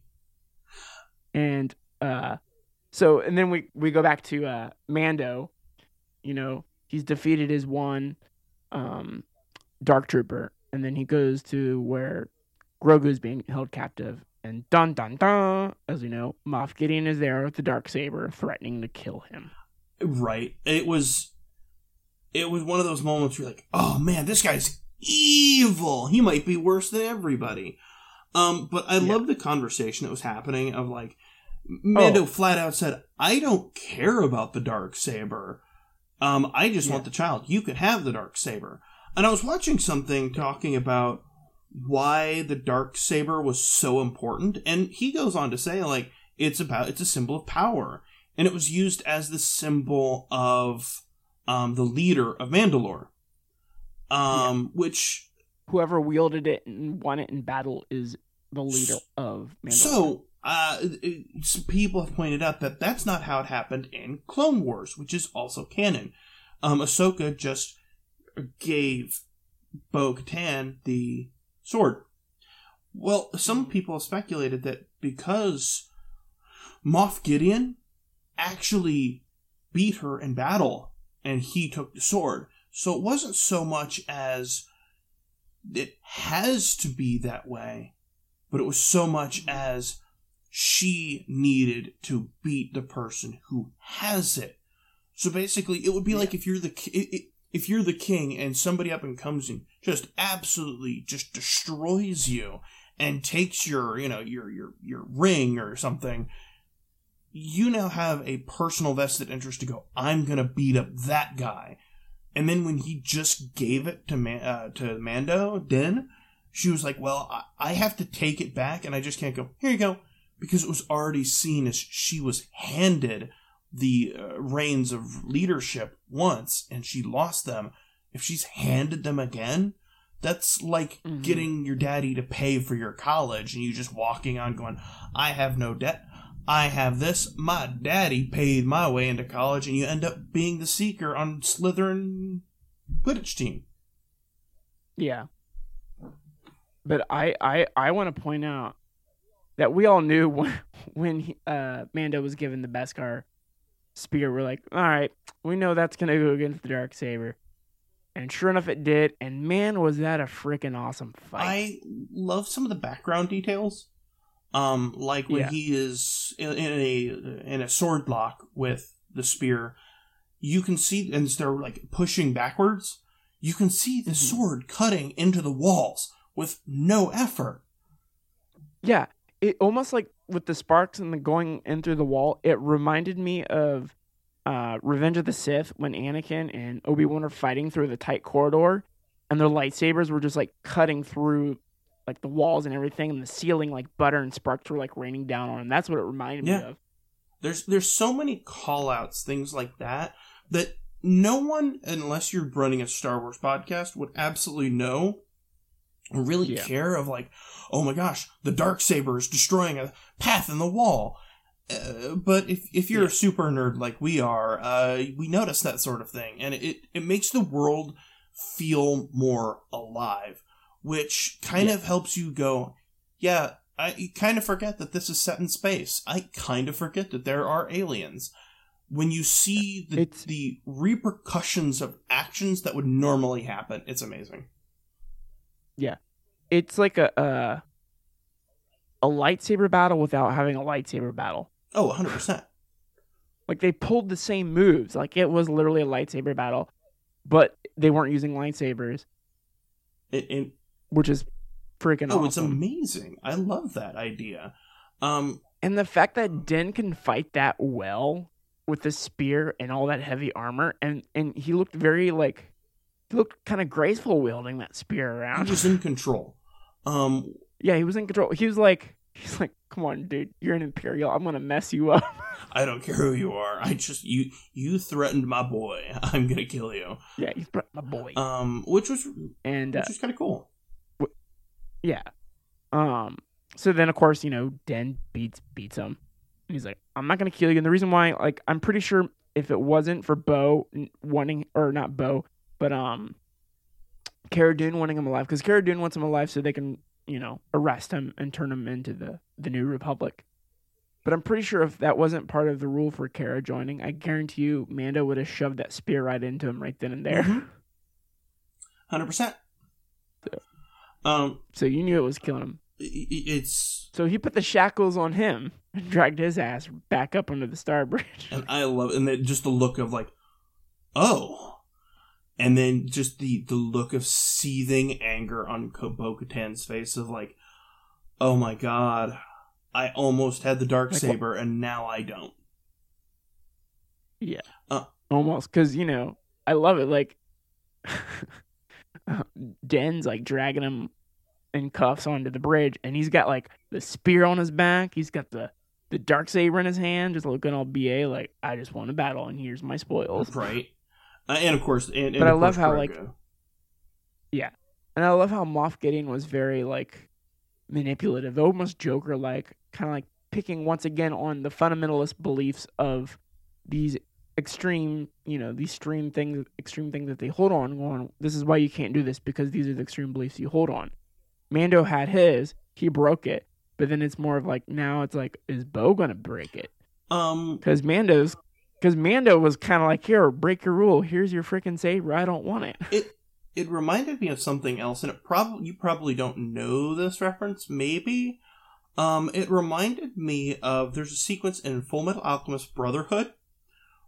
and uh so and then we we go back to uh mando you know he's defeated his one um dark trooper and then he goes to where grogu's being held captive and dun dun dun as we know moff gideon is there with the dark saber threatening to kill him Right. It was it was one of those moments where you're like, oh man, this guy's evil. He might be worse than everybody. Um, but I Yeah. love the conversation that was happening of like Mando Oh. flat out said, I don't care about the dark saber. Um, I just want the child. You can have the dark saber. And I was watching something talking about why the dark saber was so important, and he goes on to say like it's about it's a symbol of power, and it was used as the symbol of um, the leader of Mandalore, um, which whoever wielded it and won it in battle is the leader of Mandalore. So, uh, some people have pointed out that that's not how it happened in Clone Wars, which is also canon. Um, Ahsoka just gave Bo Katan the sword. Well, some people have speculated that because Moff Gideon actually beat her in battle and he took the sword, so it wasn't so much as it has to be that way but it was so much mm-hmm. as she needed to beat the person who has it. So basically, it would be like if you're the if you're the king and somebody up and comes and just absolutely just destroys you and takes your you know your your your ring or something. You now have a personal vested interest to go. I'm gonna beat up that guy, and then when he just gave it to Man- uh, to Mando, Din, she was like, "Well, I, I have to take it back, and I just can't go. Here you go," because it was already seen as she was handed the uh, reins of leadership once, and she lost them. If she's handed them again, that's like Mhm. getting your daddy to pay for your college, and you just walking on going, "I have no debt." I have this. My daddy paid my way into college, and you end up being the seeker on Slytherin Quidditch team. Yeah. But I I I want to point out that we all knew when (laughs) when he, uh Mando was given the Beskar spear, we're like, all right, we know that's gonna go against the dark saber, and sure enough, it did. And man, was that a freaking awesome fight! I love some of the background details, um, like when Yeah. he is in, in a in a sword lock with the spear. You can see, and they're like pushing backwards. You can see the Mhm. sword cutting into the walls with no effort. Yeah, it almost like with the sparks and the going in through the wall, it reminded me of uh, Revenge of the Sith when Anakin and Obi Wan are fighting through the tight corridor, and their lightsabers were just like cutting through like the walls and everything, and the ceiling like butter and sparks were like raining down on them. That's what it reminded Yeah. me of. There's there's so many call outs, things like that, that no one, unless you're running a Star Wars podcast, would absolutely know or really Yeah. care of like, oh my gosh, the dark saber is destroying a path in the wall. Uh, but if if you're Yeah. a super nerd like we are, uh, we notice that sort of thing, and it it makes the world feel more alive, which kind Yeah. of helps you go, yeah, I kind of forget that this is set in space. I kind of forget that there are aliens. When you see the, It's- the repercussions of actions that would normally happen, it's amazing. Yeah. It's like a a, a lightsaber battle without having a lightsaber battle. Oh, 100%. Like they pulled the same moves. Like it was literally a lightsaber battle, but they weren't using lightsabers, It, it, which is freaking oh, it's amazing. I love that idea. Um, And the fact that Din can fight that well with the spear and all that heavy armor, and and he looked very like he looked kind of graceful wielding that spear around. he was in control. Um, yeah, he was in control. He was like he's like, come on, dude, you're an Imperial. I'm gonna mess you up. (laughs) I don't care who you are. I just you you threatened my boy. (laughs) I'm gonna kill you. yeah, he's threatened my boy. Um, which was and uh, which was kind of cool. Yeah, um. So then, of course, you know, Din beats beats him. And he's like, I'm not gonna kill you. And the reason why, like, I'm pretty sure if it wasn't for Bo wanting, or not Bo, but um, Cara Dune wanting him alive, because Cara Dune wants him alive so they can, you know, arrest him and turn him into the the New Republic. But I'm pretty sure if that wasn't part of the rule for Cara joining, I guarantee you, Mando would have shoved that spear right into him right then and there. Mhm. (laughs) Hundred percent. Um, So you knew it was killing him. it's So he put the shackles on him and dragged his ass back up under the star bridge. and I love and then just the look of like, oh, and then just the the look of seething anger on Bo Katan's face of like, oh my god, I almost had the dark Like, saber and now I don't. Yeah. Uh. Almost. Because, you know, I love it. Like, (laughs) (laughs) Din's like dragging him in cuffs onto the bridge, and he's got like the spear on his back. He's got the, the dark saber in his hand, just looking all BA, like, I just won a battle, and here's my spoils. Right. Uh, and of course, and, and But I love how, like, yeah, And I love how Moff Gideon was very like manipulative, almost Joker like, kind of like picking once again on the fundamentalist beliefs of these extreme, you know, these extreme things, extreme things that they hold on. Going, this is why you can't do this because these are the extreme beliefs you hold on. Mando had his, he broke it, but then it's more of like now it's like, is Bo gonna break it? um Because Mando's, because Mando was kind of like, here, break your rule. Here's your freaking saber. I don't want it. it it reminded me of something else and it probably you probably don't know this reference maybe um it reminded me of there's a sequence in full metal alchemist brotherhood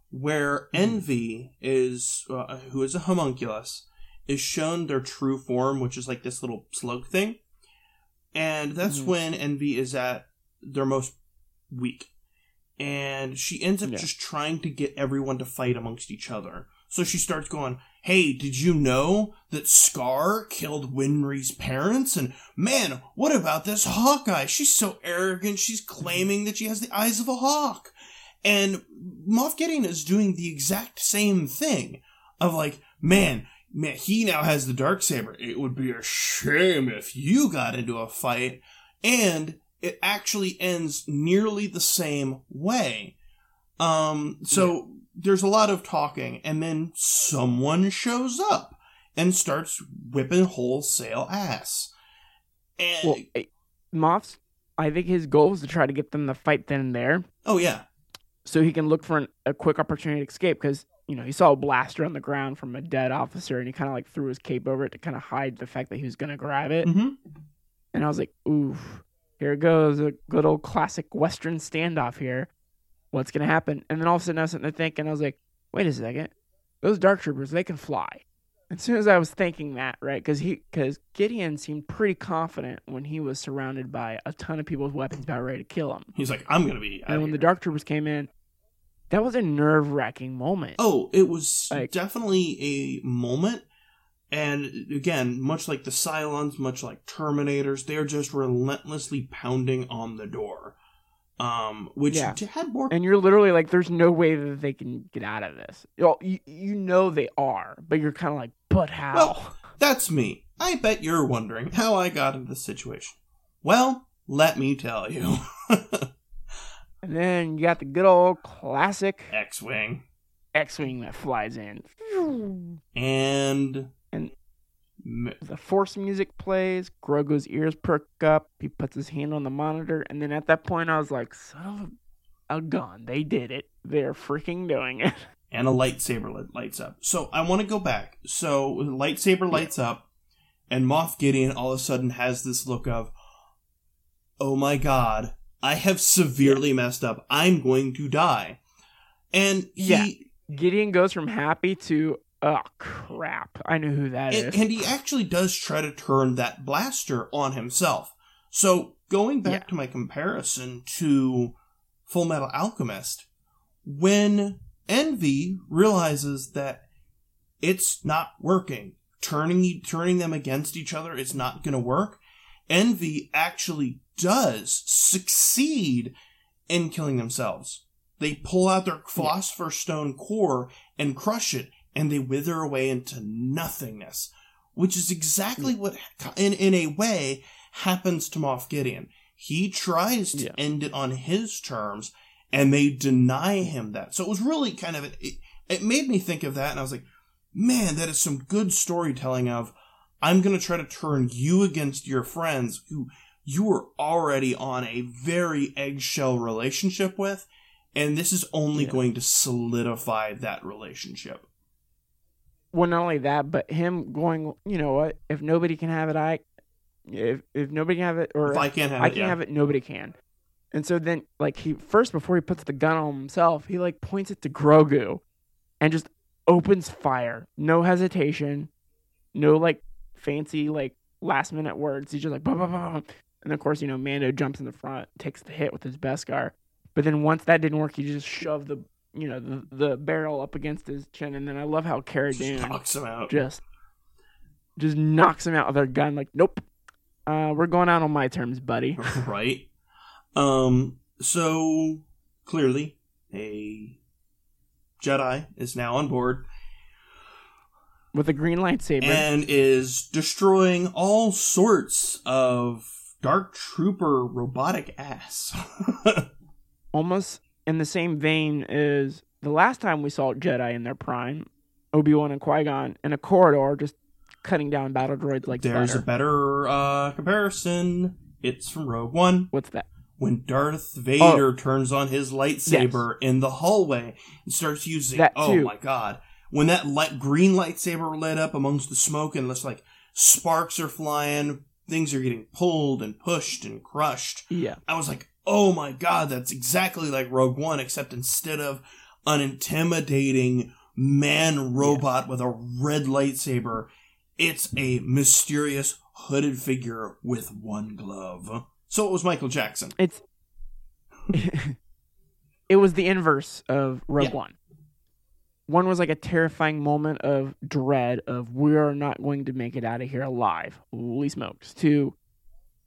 where envy is uh, who is a homunculus is shown their true form which is like this little slug thing and that's Mhm. when envy is at their most weak and she ends up Yeah. just trying to get everyone to fight amongst each other so she starts going hey, did you know that Scar killed Winry's parents? And man, what about this Hawkeye? She's so arrogant. She's claiming that she has the eyes of a hawk. And Moff Gideon is doing the exact same thing of like, man, man, he now has the dark saber. It would be a shame if you got into a fight. And it actually ends nearly the same way. Um, so there's a lot of talking, and then someone shows up and starts whipping wholesale ass. And Well, Moff's, I think his goal was to try to get them to fight then and there, oh yeah, so he can look for an, a quick opportunity to escape. Because you know he saw a blaster on the ground from a dead officer, and he kind of like threw his cape over it to kind of hide the fact that he was gonna grab it. hmm And I was like, oof, here it goes, a good old classic Western standoff here. What's gonna happen? And then all of a sudden I was sitting there thinking, I was like, wait a second, those dark troopers they can fly. As soon as I was thinking that, right, because he, because Gideon seemed pretty confident when he was surrounded by a ton of people with weapons about ready to kill him. he's like, I'm gonna be. And when the dark troopers came in, that was a nerve wracking moment. Oh, it was Like- definitely a moment. And again, much like the Cylons, much like Terminators, they're just relentlessly pounding on the door. Um, which Yeah. had more. And you're literally like, there's no way that they can get out of this. You you know they are, but you're kind of like, but how? Well- That's me. I bet you're wondering how I got into this situation. Well, let me tell you. (laughs) and then you got the good old classic X Wing. X-wing that flies in. And. And- The force music plays. Grogu's ears perk up. He puts his hand on the monitor, and then at that point, I was like, "Son of a, a gun! They did it! They're freaking doing it!" (laughs) and a lightsaber lights up. So I want to go back. So the lightsaber lights up, and Moff Gideon all of a sudden has this look of, "Oh my god, I have severely messed up. I'm going to die." And he Yeah. Gideon goes from happy to, "Oh crap! I know who that is." and, and he actually does try to turn that blaster on himself. So going back Yeah. to my comparison to Full Metal Alchemist, when Envy realizes that it's not working, turning turning them against each other is not going to work. Envy actually does succeed in killing themselves. They pull out their Philosopher's Stone core and crush it, and they wither away into nothingness, which is exactly mm. what, in, in a way, happens to Moff Gideon. He tries to Yeah. end it on his terms, and they deny him that. So it was really kind of, it, it made me think of that, and I was like, man, that is some good storytelling of, I'm going to try to turn you against your friends who you were already on a very eggshell relationship with, and this is only Yeah. going to solidify that relationship. well, not only that, but him going, you know what? If nobody can have it, I. If if nobody can have it, or If I can't have I it, can yeah. have it, nobody can. And so then, like he first before he puts the gun on himself, he like points it to Grogu, and just opens fire, no hesitation, no like fancy like last minute words. He's just like, bah, bah, bah. And of course, you know, Mando jumps in the front, takes the hit with his Beskar, but then once that didn't work, he just shoved the you know the the barrel up against his chin, and then I love how Cara Just Dune knocks him out. just just knocks him out with her gun, like, nope, uh, we're going out on my terms, buddy. (laughs) right? Um, so clearly a Jedi is now on board with a green lightsaber. and is destroying all sorts of dark trooper robotic ass. (laughs) almost in the same vein as the last time we saw Jedi in their prime, Obi Wan and Qui Gon in a corridor, just cutting down battle droids like There's a better uh, comparison. It's from Rogue One. What's that? when Darth Oh. Vader turns on his lightsaber in the hallway and starts using That oh too. my god when that light green lightsaber lit up amongst the smoke and it's like sparks are flying things are getting pulled and pushed and crushed. Yeah, I was like oh my god that's exactly like Rogue One except instead of an intimidating man robot with a red lightsaber it's a mysterious hooded figure with one glove. So it was Michael Jackson. It's (laughs) it was the inverse of Rogue Yeah. One. One was like a terrifying moment of dread of we are not going to make it out of here alive. Holy smokes! To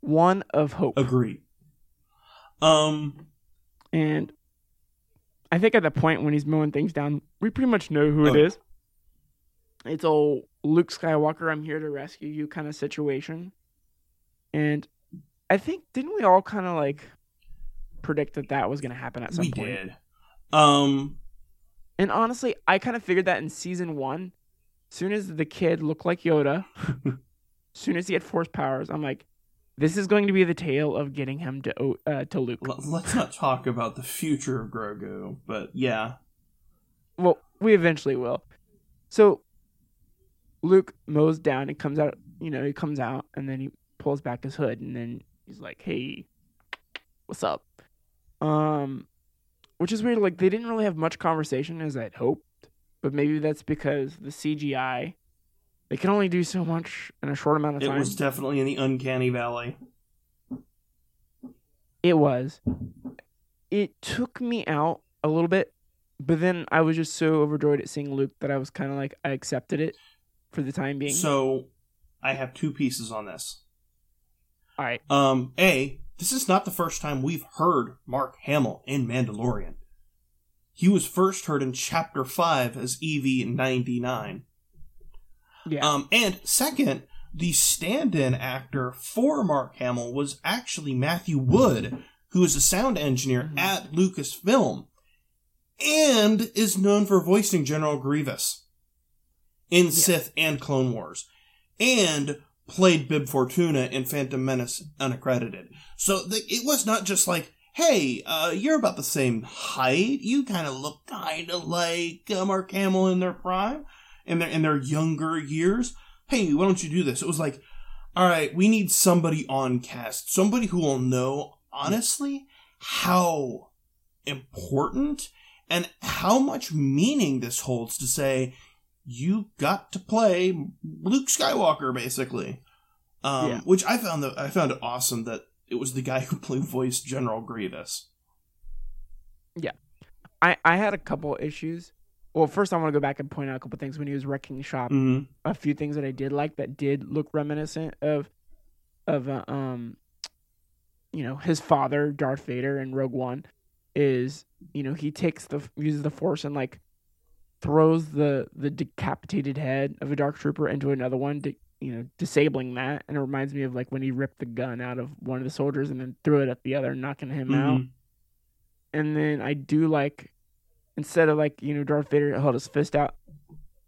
one of hope. Agree. Um, And I think at the point when he's mowing things down, we pretty much know who it is. It's old Luke Skywalker, I'm here to rescue you kind of situation. And I think, didn't we all kind of like predict that that was going to happen at some we point? We did. Um, And honestly, I kind of figured that in season one. Soon as the kid looked like Yoda, (laughs) soon as he had force powers, I'm like, this is going to be the tale of getting him to uh, to Luke. let's not talk about the future of Grogu, but yeah, Well, we eventually will. So Luke mows down and comes out, you know, he comes out and then he pulls back his hood and then he's like, "Hey, what's up?" Um which is weird like they didn't really have much conversation as I'd hoped, but maybe that's because the CGI they can only do so much in a short amount of it time. It was definitely in the uncanny valley. It was. It took me out a little bit but then I was just so overjoyed at seeing Luke that I was kind of like I accepted it for the time being. So I have two pieces on this. All right. Um, A, this is not the first time we've heard Mark Hamill in Mandalorian. He was first heard in Chapter 5 as EV99. Yeah. Um, and second, the stand in actor for Mark Hamill was actually Matthew Wood, who is a sound engineer Mhm. at Lucasfilm and is known for voicing General Grievous in Sith and Clone Wars, and played Bib Fortuna in Phantom Menace unaccredited. So th- it was not just like, hey, uh, you're about the same height. You kind of look kind of like uh, Mark Hamill in their prime, in their in their younger years. Hey, why don't you do this? It was like, all right, we need somebody on cast, somebody who will know honestly how important and how much meaning this holds to say you got to play Luke Skywalker basically. Um, Yeah. which I found that I found it awesome that it was the guy (laughs) who played voiced General Grievous. Yeah, I I had a couple issues. Well, first I want to go back and point out a couple things when he was wrecking shop. Mm-hmm. A few things that I did like that did look reminiscent of of uh, um you know his father Darth Vader in Rogue One is you know he takes the uses the Force and like throws the the decapitated head of a Dark Trooper into another one, to, you know, disabling that, and it reminds me of like when he ripped the gun out of one of the soldiers and then threw it at the other, knocking him out. Mm-hmm. And then I do like instead of like you know Darth Vader held his fist out,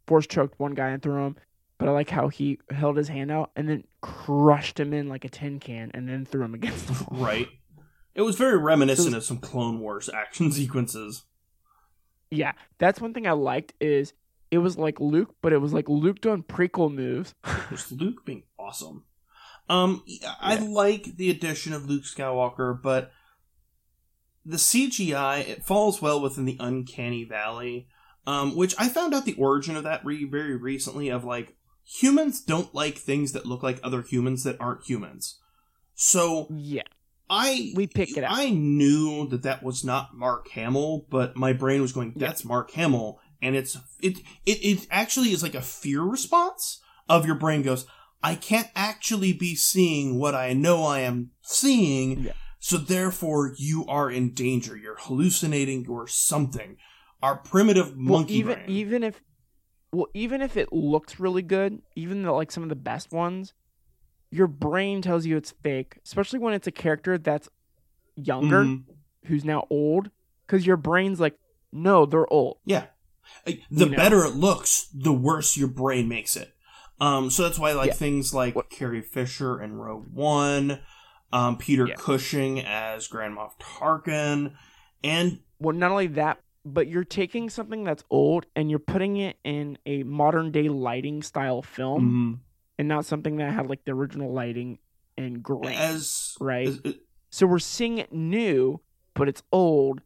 force choked one guy and threw him. But I like how he held his hand out and then crushed him in like a tin can and then threw him against the (laughs) wall. Right. It was very reminiscent of some Clone Wars action (laughs) sequences. Yeah, that's one thing I liked is it was like Luke, but it was like Luke doing prequel moves. (laughs) Just Luke being awesome. Um, I Yeah. like the addition of Luke Skywalker, but the CGI it falls well within the uncanny valley. Um, which I found out the origin of that re- very recently. Of like humans don't like things that look like other humans that aren't humans. So yeah, I we pick it out. I knew that that was not Mark Hamill, but my brain was going, Yeah. "That's Mark Hamill," and it's it it it actually is like a fear response of your brain goes, "I can't actually be seeing what I know I am seeing." Yeah. So therefore, you are in danger. You're hallucinating You're something. Our primitive well, monkey even brain. even if well, even if it looks really good, even though like some of the best ones, your brain tells you it's fake, especially when it's a character that's younger Mhm. who's now old, because your brain's like, no, they're old. Yeah. The You know. better it looks, the worse your brain makes it. Um, so that's why like Yeah. things like What- Carrie Fisher in Rogue One, um, Peter Yeah. Cushing as Grand Moff Tarkin, and Well, not only that, but you're taking something that's old and you're putting it in a modern day lighting style film, mhm, and not something that had like the original lighting and grain. as right? as- So we're seeing it new, but it's old,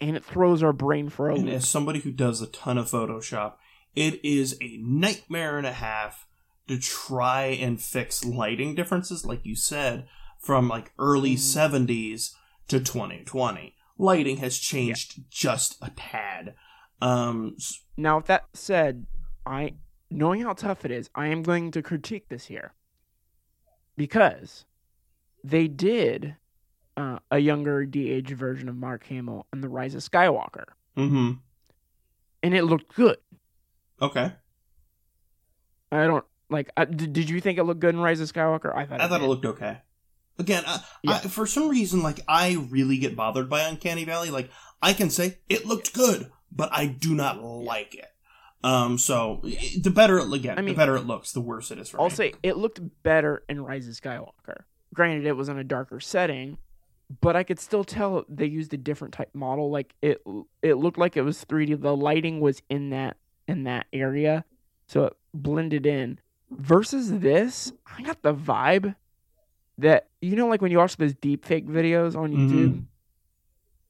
and it throws our brain for a and loop. as somebody who does a ton of Photoshop, it is a nightmare and a half to try and fix lighting differences, like you said, from like early Mhm. 70s to 2020. Lighting has changed just a tad. Um, Now, with that said, I knowing how tough it is, I am going to critique this here because they did uh, a younger de-aged version of Mark Hamill in The Rise of Skywalker, mhm. and it looked good. Okay. I don't like. Uh, did, did you think it looked good in Rise of Skywalker? I thought. I thought did. it looked okay. Again, I, Yeah. I, for some reason, like I really get bothered by Uncanny Valley. Like I can say it looked good, but I do not like it. Um, so the better it again, I mean- the better it looks, the worse it is for I'll me. say it looked better in Rise of Skywalker. Granted, it was in a darker setting, but I could still tell they used a different type model. Like it, it looked like it was 3D. The lighting was in that in that area, so it blended in. Versus this, I got the vibe that you know, like when you watch those deep fake videos on Mhm. YouTube,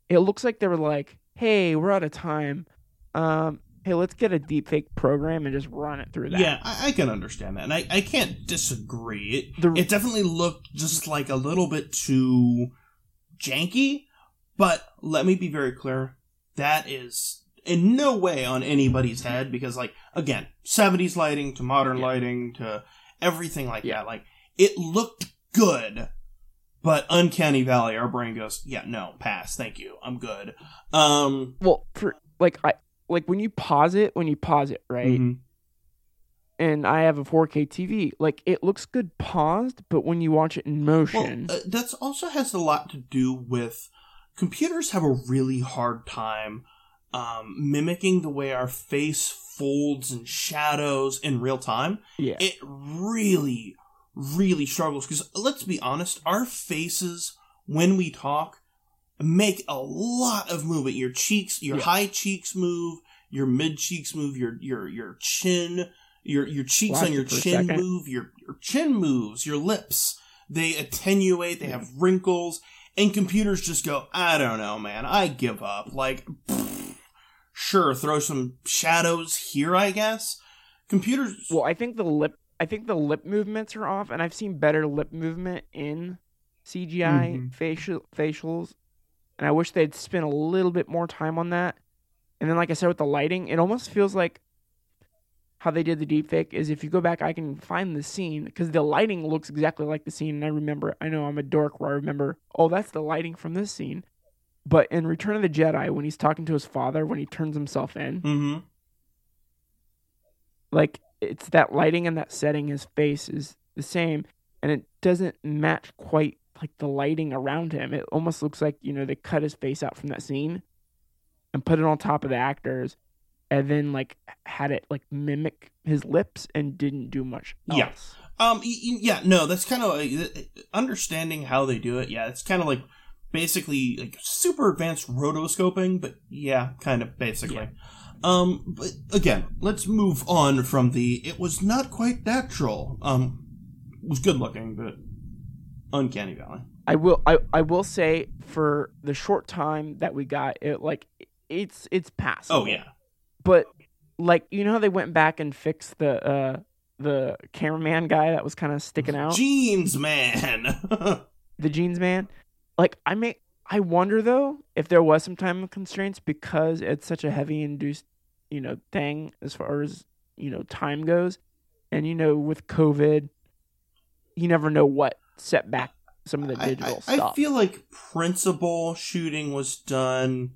it looks like they were like, "Hey, we're out of time. Um, hey, let's get a deep fake program and just run it through that." Yeah, I, I can understand that, and I, I can't disagree. It The- it definitely looked just like a little bit too janky, but let me be very clear: that is in no way on anybody's head because like again 70s lighting to modern Yeah. lighting to everything like Yeah. that like it looked good but uncanny valley our brain goes yeah no pass thank you i'm good um Well, for like I like when you pause it, when you pause it, right? mhm. And I have a 4K TV. Like it looks good paused, but when you watch it in well motion, uh, that's also has a lot to do with computers have a really hard time um, mimicking the way our face folds and shadows in real time yeah, it really really struggles because let's be honest our faces when we talk make a lot of movement your cheeks your Yeah. high cheeks move your mid cheeks move your your your chin your your cheeks Lost on your it for a chin move your your chin moves your lips they attenuate they Yeah. have wrinkles and computers just go i don't know man i give up like pfft, sure throw some shadows here i guess computers Well, I think the lip I think the lip movements are off and I've seen better lip movement in CGI Mhm. facial facials and I wish they'd spend a little bit more time on that. And then like I said with the lighting, it almost feels like how they did the deepfake is if you go back I can find the scene cuz the lighting looks exactly like the scene and I remember I know I'm a dork where I remember, oh, that's the lighting from this scene. But in Return of the Jedi when he's talking to his father when he turns himself in, hmm like it's that lighting and that setting his face is the same and it doesn't match quite like the lighting around him it almost looks like you know they cut his face out from that scene and put it on top of the actors and then like had it like mimic his lips and didn't do much else. Yeah. Um. Yeah. No. That's kind of like uh, understanding how they do it. Yeah. It's kind of like basically like super advanced rotoscoping, but yeah, kind of basically. Yeah. Um. But again, let's move on from the. It was not quite natural. Um. Was good looking, but uncanny valley. I will I, I will say for the short time that we got it like it's it's passable. Oh yeah. but like you know how they went back and fixed the uh the cameraman guy that was kind of sticking out Jeans man. (laughs) the jeans man like i may i wonder though if there was some time constraints because it's such a heavy induced you know thing as far as you know time goes and you know with covid you never know what set back some of the digital I, I stuff feel like principal shooting was done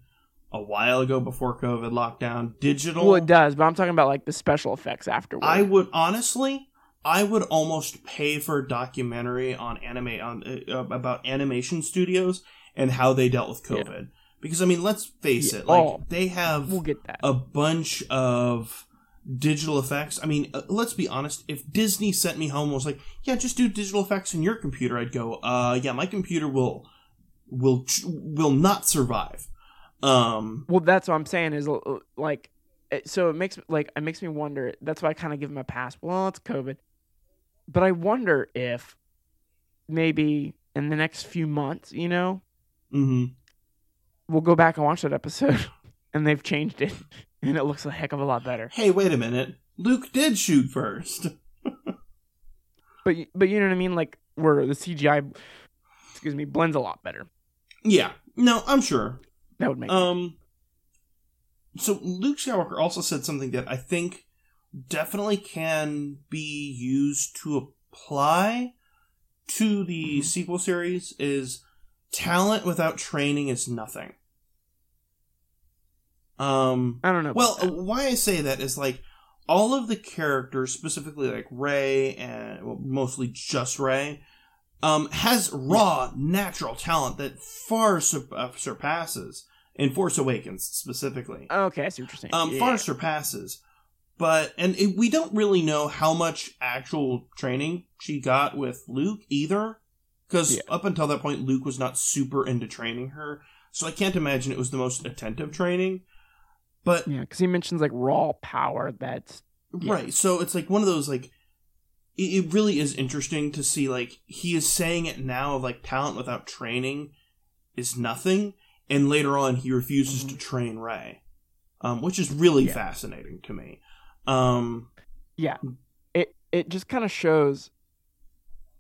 a while ago before COVID lockdown. Digital. well it does but i'm talking about like the special effects afterward I would honestly, I would almost pay for a documentary on anime on uh, about animation studios and how they dealt with Yeah. COVID. Because I mean, let's face Yeah. it, like Oh. they have we'll get that a bunch of digital effects. I mean, uh, let's be honest. If Disney sent me home and was like, "Yeah, just do digital effects in your computer," I'd go, "Uh, yeah, my computer will will will not survive." Um, Well, that's what I'm saying is like, so it makes like it makes me wonder. That's why I kind of give him a pass. Well, it's COVID, but I wonder if maybe in the next few months, you know, mm-hmm. we'll go back and watch that episode, (laughs) and they've changed it, (laughs) and it looks a heck of a lot better. Hey, wait a minute. Luke did shoot first. (laughs) But but you know what I mean? Like where the CGI, excuse me, blends a lot better. Yeah. No, I'm sure. That would make Um. So Luke Skywalker also said something that I think definitely can be used to apply to the Mhm. sequel series is talent without training is nothing. Um I don't know. well, why I say that is like all of the characters, specifically like Rey and well, mostly just Rey, um, has raw natural talent that far sur- uh, surpasses in Force Awakens specifically. okay, I see what you're saying. Um, Yeah. far surpasses. But and it, we don't really know how much actual training she got with Luke either, because Yeah. up until that point, Luke was not super into training her. So I can't imagine it was the most attentive training. But yeah, because he mentions like raw power. That's Yeah. Right. So it's like one of those like it, really is interesting to see like he is saying it now of like talent without training is nothing, and later on he refuses to train Rey, um, which is really Mm-hmm. Yeah. fascinating to me. Um, yeah it it just kind of shows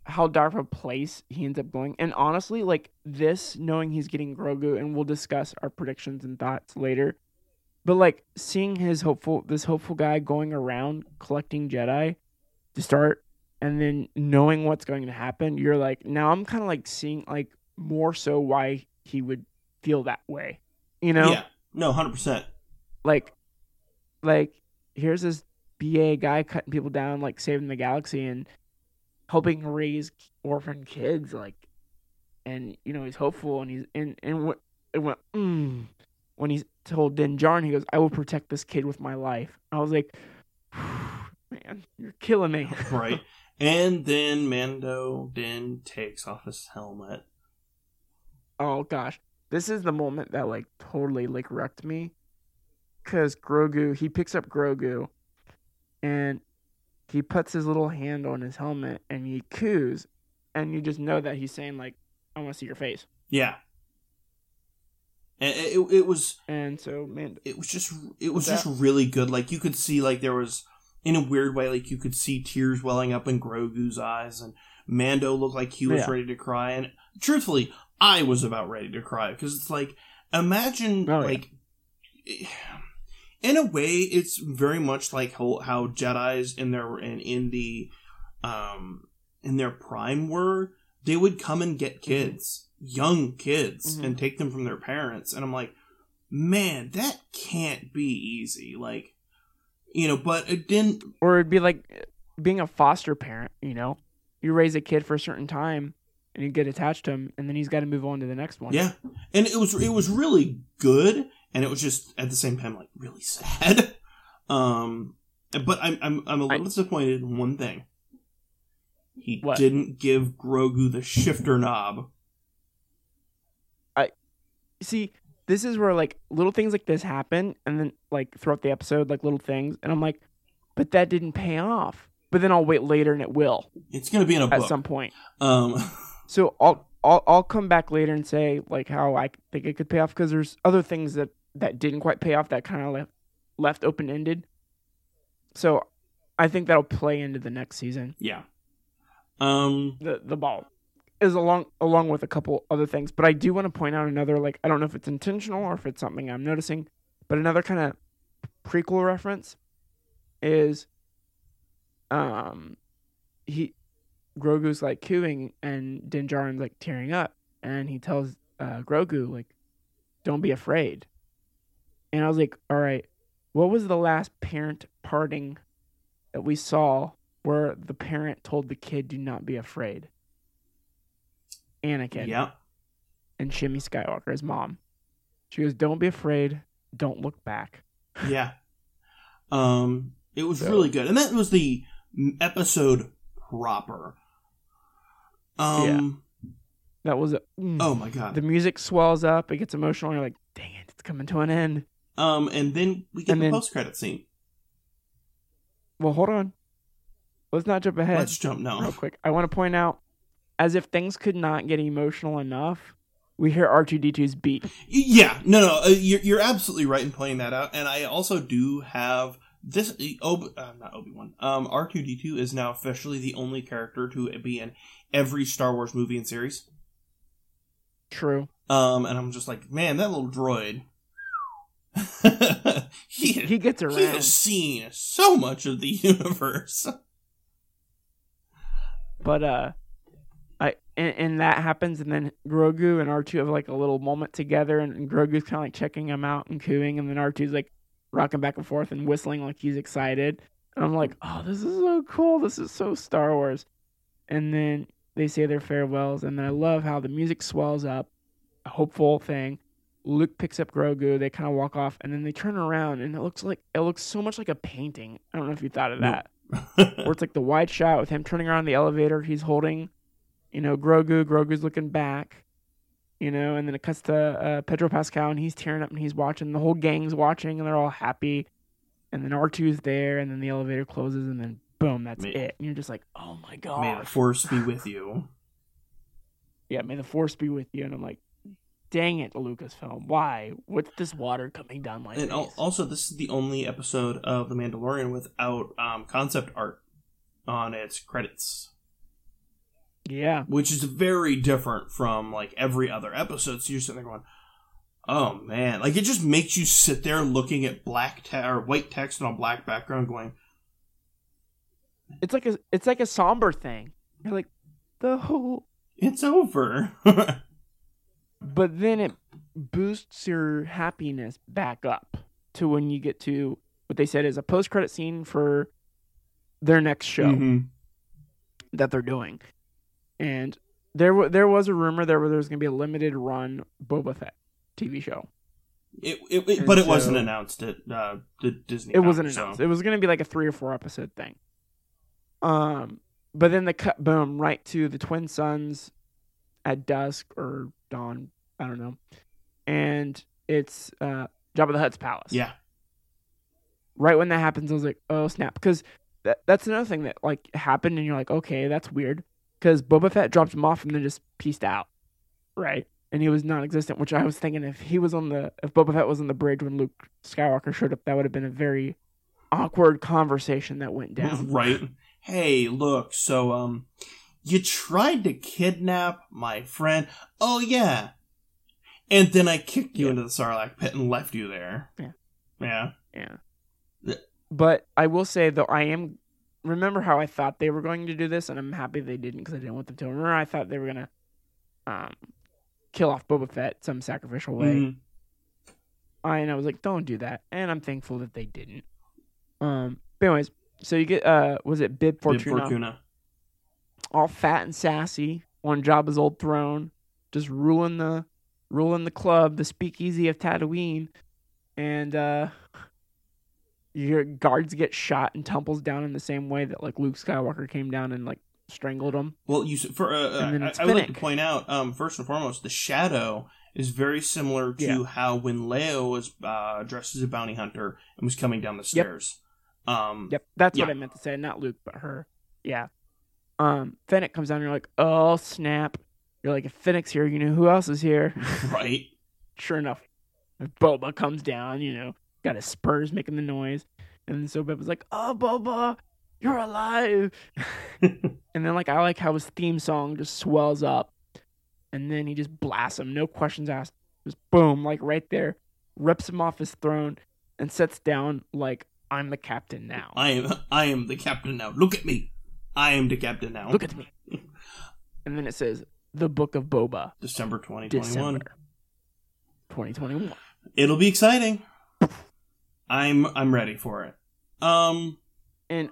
how dark of a place he ends up going. And honestly, like this, knowing he's getting Grogu, and we'll discuss our predictions and thoughts later. But like seeing his hopeful, this hopeful guy going around collecting Jedi to start, and then knowing what's going to happen, you're like, now I'm kind of like seeing like more so why he would feel that way, you know? Yeah. No, hundred percent. Like, like here's this BA guy cutting people down, like saving the galaxy and helping raise orphan kids, like, and you know he's hopeful and he's and and what it went mm, when he's told Din Djarin, he goes, "I will protect this kid with my life." I was like, (sighs) man, you're killing me. (laughs) right. And then Mando Din takes off his helmet. oh gosh, this is the moment that like totally like wrecked me, because Grogu he picks up Grogu, and he puts his little hand on his helmet and he coos, and you just know that he's saying like, "I want to see your face." Yeah. And it, it, was And so, man, it was just it was That- just really good. Like you could see like there was in a weird way like you could see tears welling up in Grogu's eyes and Mando looked like he was Yeah. ready to cry and truthfully I was about ready to cry because it's like imagine Oh, yeah. like in a way it's very much like how, how Jedi's in their in, in the um in their prime were they would come and get kids young kids Mhm. and take them from their parents and I'm like man, that can't be easy. Like, you know, but it didn't. or it'd be like being a foster parent. You know, you raise a kid for a certain time, and you get attached to him, and then he's got to move on to the next one. Yeah, and it was it was really good, and it was just at the same time like really sad. (laughs) Um, but I'm I'm I'm a little I- disappointed in one thing. He What? didn't give Grogu the shifter knob. See this is where like little things like this happen and then like throughout the episode like little things and i'm like but that didn't pay off. But then i'll wait later and it will It's gonna be in a at book. some point. Um, (laughs) so i'll i'll, I'll come back later and say like how i think it could pay off because there's other things that that didn't quite pay off that kind of left left open-ended. So i think that'll play into the next season. Yeah. Um, the the ball is along along with a couple other things. But I do want to point out another like I don't know if it's intentional or if it's something I'm noticing, but another kind of prequel reference is um he Grogu's like cooing and Din Djarin's like tearing up and he tells uh, Grogu like don't be afraid. And I was like, all right, what was the last parent parting that we saw where the parent told the kid do not be afraid? Anakin yeah. and Shmi Skywalker, his mom. She goes, "Don't be afraid. Don't look back." (laughs) Yeah. Um, it was So- really good, and that was the episode proper. Um. That was mm. Oh my god. the music swells up. It gets emotional. And you're like, "Dang it, it's coming to an end." Um, and then we get And the post credit scene. Well, hold on. Let's not jump ahead. Let's jump now. real quick. I want to point out, as if things could not get emotional enough, we hear R2D2's beat. Yeah, no, no, uh, you're you're absolutely right in pointing that out, and I also do have this. Ob- uh, not Obi Wan. Um, R two D two is now officially the only character to be in every Star Wars movie and series. True. Um, and I'm just like, man, that little droid. (laughs) he He gets he around. has seen so much of the (laughs) universe. But uh I and, and that happens and then Grogu and R2 have like a little moment together and, and Grogu's kinda like checking him out and cooing and then R2's like rocking back and forth and whistling like he's excited. And I'm like, Oh, this is so cool. This is so Star Wars. And then they say their farewells and then I love how the music swells up, a hopeful thing. Luke picks up Grogu, they kinda walk off and then they turn around and it looks like it looks so much like a painting. I don't know if you thought of Nope. that (laughs) where it's like the wide shot with him turning around the elevator. He's holding, you know, Grogu. Grogu's looking back, you know, and then it cuts to uh, Pedro Pascal and he's tearing up and he's watching. The whole gang's watching and they're all happy. And then R2's there and then the elevator closes and then boom, that's Man. it. And you're just like, oh my God. May the force be (laughs) with you. Yeah, may the force be with you. And I'm like, dang it, Lucasfilm. Why? What's this water coming down my And face? also, this is the only episode of The Mandalorian without um, concept art on its credits, yeah. which is very different from like every other episode. So you're sitting there going, Oh man, like it just makes you sit there looking at black te- or white text on a black background, going, It's like a it's like a somber thing. You're like the whole "It's over." (laughs) but then it boosts your happiness back up to when you get to what they said is a post credit scene for their next show Mhm. that they're doing. And there wa there was a rumor there where there was going to be a limited run Boba Fett TV show. It, it, it- but it wasn't announced at uh, the Disney. It wasn't so- announced. It was going to be like a 3 or 4 episode thing. Um but then the cut boom right to the twin suns at dusk or dawn, I don't know. And it's uh Jabba the Hutt's palace. Yeah, right when that happens, I was like, oh snap, because that that's another thing that like happened, and you're like, okay, that's weird, because Boba Fett dropped him off and then just pieced out, right? And he was non-existent, which I was thinking if he was on the if Boba Fett was on the bridge when Luke Skywalker showed up, that would have been a very awkward conversation that went down. (laughs) right. Hey, look. So, um, you tried to kidnap my friend. Oh yeah, and then I kicked you Yeah. into the Sarlacc pit and left you there. Yeah. Yeah. Yeah. Yeah. But I will say though, I am remember how I thought they were going to do this, and I'm happy they didn't because I didn't want them to. Remember, I thought they were gonna um kill off Boba Fett some sacrificial way. Mhm. I and I was like, don't do that, and I'm thankful that they didn't. Um, but anyways, so you get uh, was it Bib Bib Fortuna, Fortuna. all fat and sassy on Jabba's old throne, just ruling the ruling the club, the speakeasy of Tatooine, and uh, your guards get shot and tumbles down in the same way that like Luke Skywalker came down and like strangled him. Well, you for uh, uh, I, I would like to point out um, first and foremost, the shadow is very similar to Yeah. how when Leia was uh, dressed as a bounty hunter and was coming down the stairs. Um, Yep, that's what I meant to say. Not Luke, but her. Yeah. Um, Fennec comes down. and You're like, oh snap! You're like, if Fennec's here, you know who else is here? (laughs) right. sure enough, Boba comes down. You know, got his spurs making the noise, and then so Boba's like, oh Boba, you're alive. (laughs) and then like I like how his theme song just swells up, and then he just blasts him, no questions asked, just boom, like right there, rips him off his throne, and sets down like I'm the captain now. I am I am the captain now. Look at me. I am the captain now. Look at me. And then it says the Book of Boba, December 2021. December, 2021. It'll be exciting. I'm I'm ready for it. Um And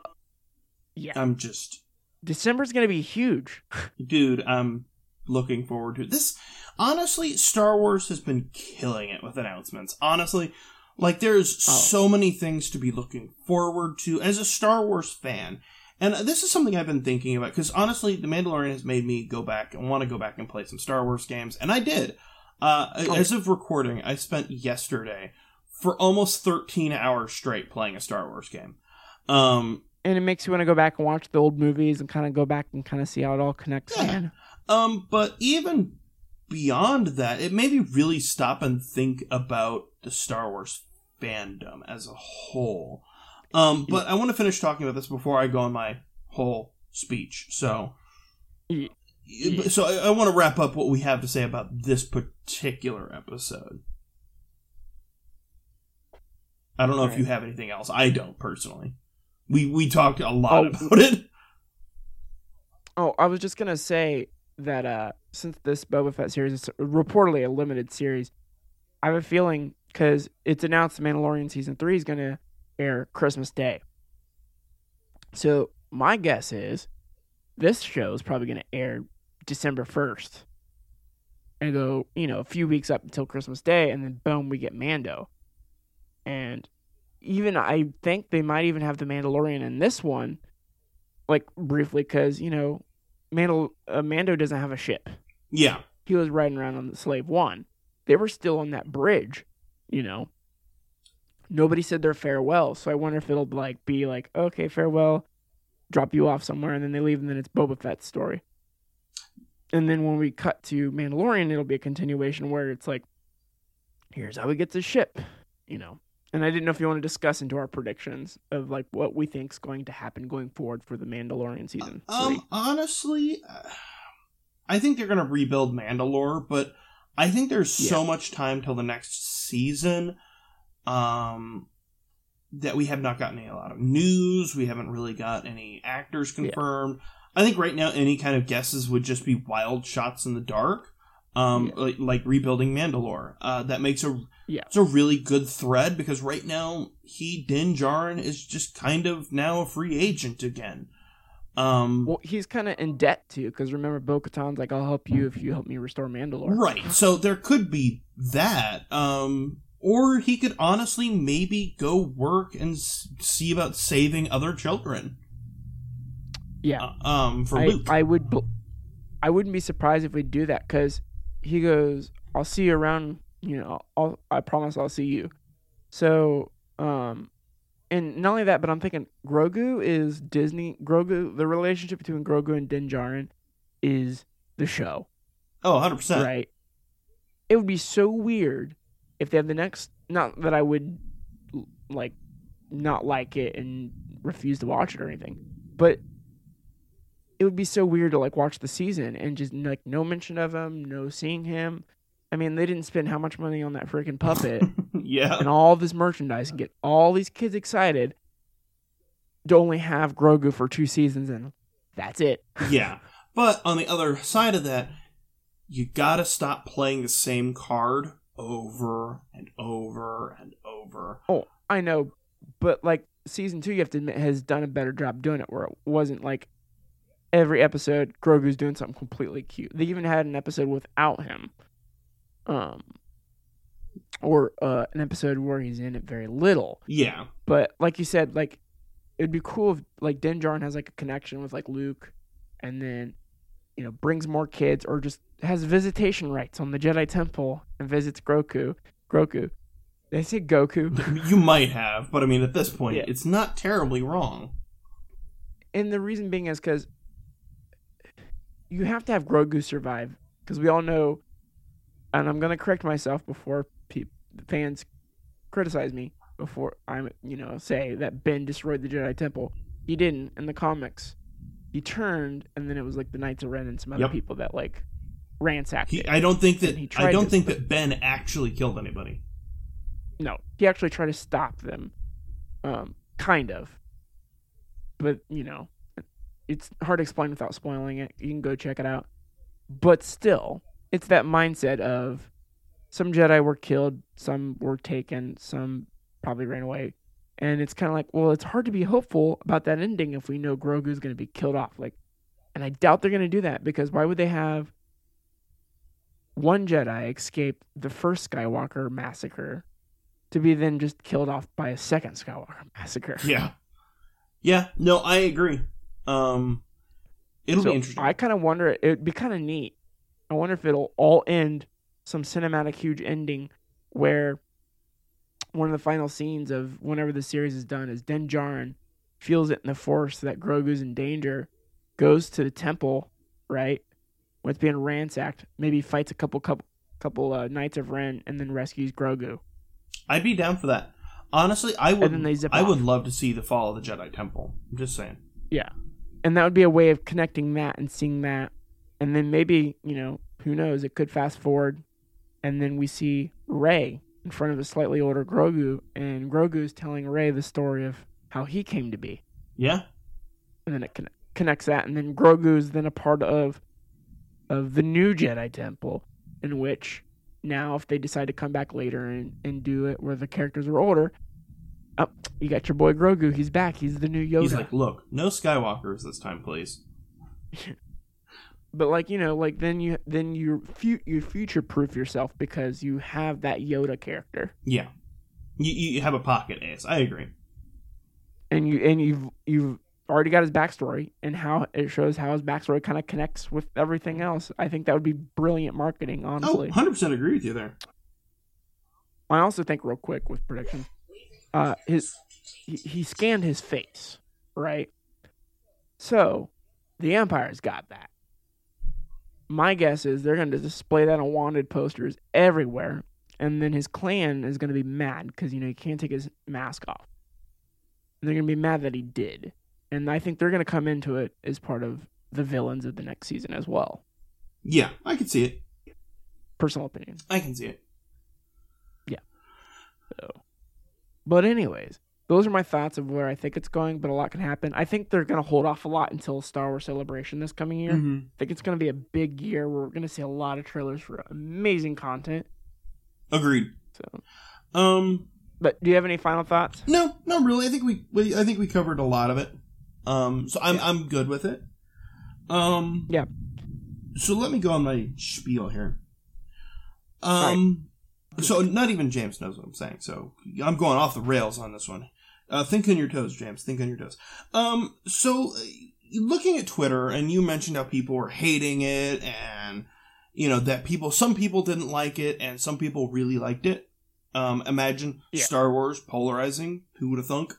yeah, I'm just December's gonna be huge. (laughs) dude, I'm looking forward to it. This honestly, Star Wars has been killing it with announcements. Honestly, like there's Oh. so many things to be looking forward to as a Star Wars fan. And this is something I've been thinking about because honestly, The Mandalorian has made me go back and want to go back and play some Star Wars games, and I did. Uh, Oh. As of recording, I spent yesterday for almost 13 hours straight playing a Star Wars game. Um, And it makes you want to go back and watch the old movies and kind of go back and kind of see how it all connects Yeah. Um, but even beyond that, it made me really stop and think about the Star Wars fandom as a whole. Um, but I want to finish talking about this before I go on my whole speech. So, so I, I want to wrap up what we have to say about this particular episode. I don't know if you have anything else. I don't personally. We we talked a lot Oh. about it. (laughs) Oh, I was just gonna say that uh, since this Boba Fett series is reportedly a limited series, I have a feeling because it's announced Mandalorian season three is gonna air Christmas Day. So my guess is this show is probably gonna air December first, and go you know a few weeks up until Christmas Day, and then boom we get Mando, and even I think they might even have the Mandalorian in this one like briefly because you know Mandal- uh, Mando doesn't have a ship. Yeah. He was riding around on the Slave One. They were still on that bridge, you know. Nobody said their farewell, so I wonder if it'll like be like, okay, farewell, drop you off somewhere, and then they leave, and then it's Boba Fett's story. And then when we cut to Mandalorian, it'll be a continuation where it's like, here's how he gets his ship, you know. And I didn't know if you want to discuss into our predictions of like what we think's going to happen going forward for the Mandalorian season. three. Um, honestly, uh, I think they're going to rebuild Mandalore, but I think there's so much time till the next season um, that we have not gotten a lot of news. We haven't really got any actors Yeah. confirmed. I think right now any kind of guesses would just be wild shots in the dark, um, Yeah. like, like rebuilding Mandalore. Uh, that makes a Yeah. it's a really good thread because right now he Din Djarin is just kind of now a free agent again. Um, Well, he's kind of in debt too, because remember, Bo Katan's like, "I'll help you if you help me restore Mandalore." Right. So there could be that. Um, or he could honestly maybe go work and s- see about saving other children. Yeah, Uh, um, for I, Luke. I would, I wouldn't be surprised if we do that because he goes, "I'll see you around." You know, I'll, I promise I'll see you. So, um, and not only that, but I'm thinking Grogu is Disney. Grogu, the relationship between Grogu and Din Djarin is the show. oh, 100 percent. right? It would be so weird if they have the next. Not that I would like not like it and refuse to watch it or anything, but it would be so weird to like watch the season and just like no mention of him, no seeing him. I mean, they didn't spend how much money on that freaking puppet (laughs) yeah. and all this merchandise and get all these kids excited to only have Grogu for two seasons and that's it. (laughs) yeah. But on the other side of that, you gotta stop playing the same card over and over and over. Oh, I know, but like season two, you have to admit has done a better job doing it, where it wasn't like every episode Grogu's doing something completely cute. They even had an episode without him, um, or uh, an episode where he's in it very little. Yeah. But like you said, like it'd be cool if like Din Djarin has like a connection with like Luke, and then you know brings more kids, or just has visitation rights on the Jedi Temple and visits Grogu. Grogu. Did I say Goku? (laughs) You might have, but I mean, at this point, Yeah. it's not terribly wrong. and the reason being is because you have to have Grogu survive. Because we all know, and I'm gonna correct myself before pe- fans criticize me. Before I'm, you know, say that Ben destroyed the Jedi Temple. He didn't in the comics. He turned, and then it was like the Knights of Ren and some other Yep. people that like ransacked He, it. I don't think that he I don't think that Ben actually killed anybody. No, he actually tried to stop them. Um, kind of. But, you know, it's hard to explain without spoiling it. You can go check it out. But still, it's that mindset of some Jedi were killed, some were taken, some probably ran away. And it's kind of like, well, it's hard to be hopeful about that ending if we know Grogu's going to be killed off. Like, and I doubt they're going to do that because why would they have one Jedi escape the first Skywalker massacre to be then just killed off by a second Skywalker (laughs) massacre. Yeah. Yeah, no, I agree. Um it'll so be interesting. I kind of wonder. It'd be kind of neat. I wonder if it'll all end some cinematic huge ending where one of the final scenes of whenever the series is done is Din Djarin feels it in the Force that Grogu's in danger, goes to the temple, right, when it's being ransacked, maybe fights a couple couple couple uh, Knights of Ren, and then rescues Grogu. I'd be down for that. Honestly, I would then they zip I off. would love to see the fall of the Jedi Temple. I'm just saying. Yeah. And that would be a way of connecting that and seeing that. And then maybe, you know, who knows, it could fast forward and then we see Rey in front of a slightly older Grogu and Grogu's telling Rey the story of how he came to be. Yeah. And then it con- connects that and then grogu is then a part of of the new Jedi temple in which now if they decide to come back later and, and do it where the characters are older, oh, you got your boy Grogu, he's back. He's the new Yoda. He's like, "Look, no Skywalkers this time, please." (laughs) but like you know like then you then you fu- you future proof yourself because you have that yoda character Yeah. You, you have a pocket ace. I agree. and you and you've you've already got his backstory and how it shows how his backstory kind of connects with everything else i think that would be brilliant marketing Oh, honestly 100% agree with you there. i also think real quick with prediction uh his he, he scanned his face right so the empire's got that my guess is they're going to display that on wanted posters everywhere and then his clan is going to be mad because you know he can't take his mask off and they're going to be mad that he did and i think they're going to come into it as part of the villains of the next season as well Yeah, I can see it. personal opinion. I can see it. Yeah. So, but anyways, those are my thoughts of where I think it's going. But a lot can happen. I think they're gonna hold off a lot until Star Wars Celebration this coming year. Mm-hmm. I think it's gonna be a big year where we're gonna see a lot of trailers for amazing content. Agreed. So, Um, but do you have any final thoughts? no, no, really. I think we, we I think we covered a lot of it. Um, so I'm Yeah. I'm good with it. Um, Yeah. So let me go on my spiel here. Um, so not even James knows what I'm saying. So I'm going off the rails on this one. Uh, think on your toes, James. Think on your toes. Um, so uh, looking at Twitter, and you mentioned how people were hating it, and you know that people, some people didn't like it, and some people really liked it. Um, imagine Yeah. Star Wars polarizing. Who would have thunk?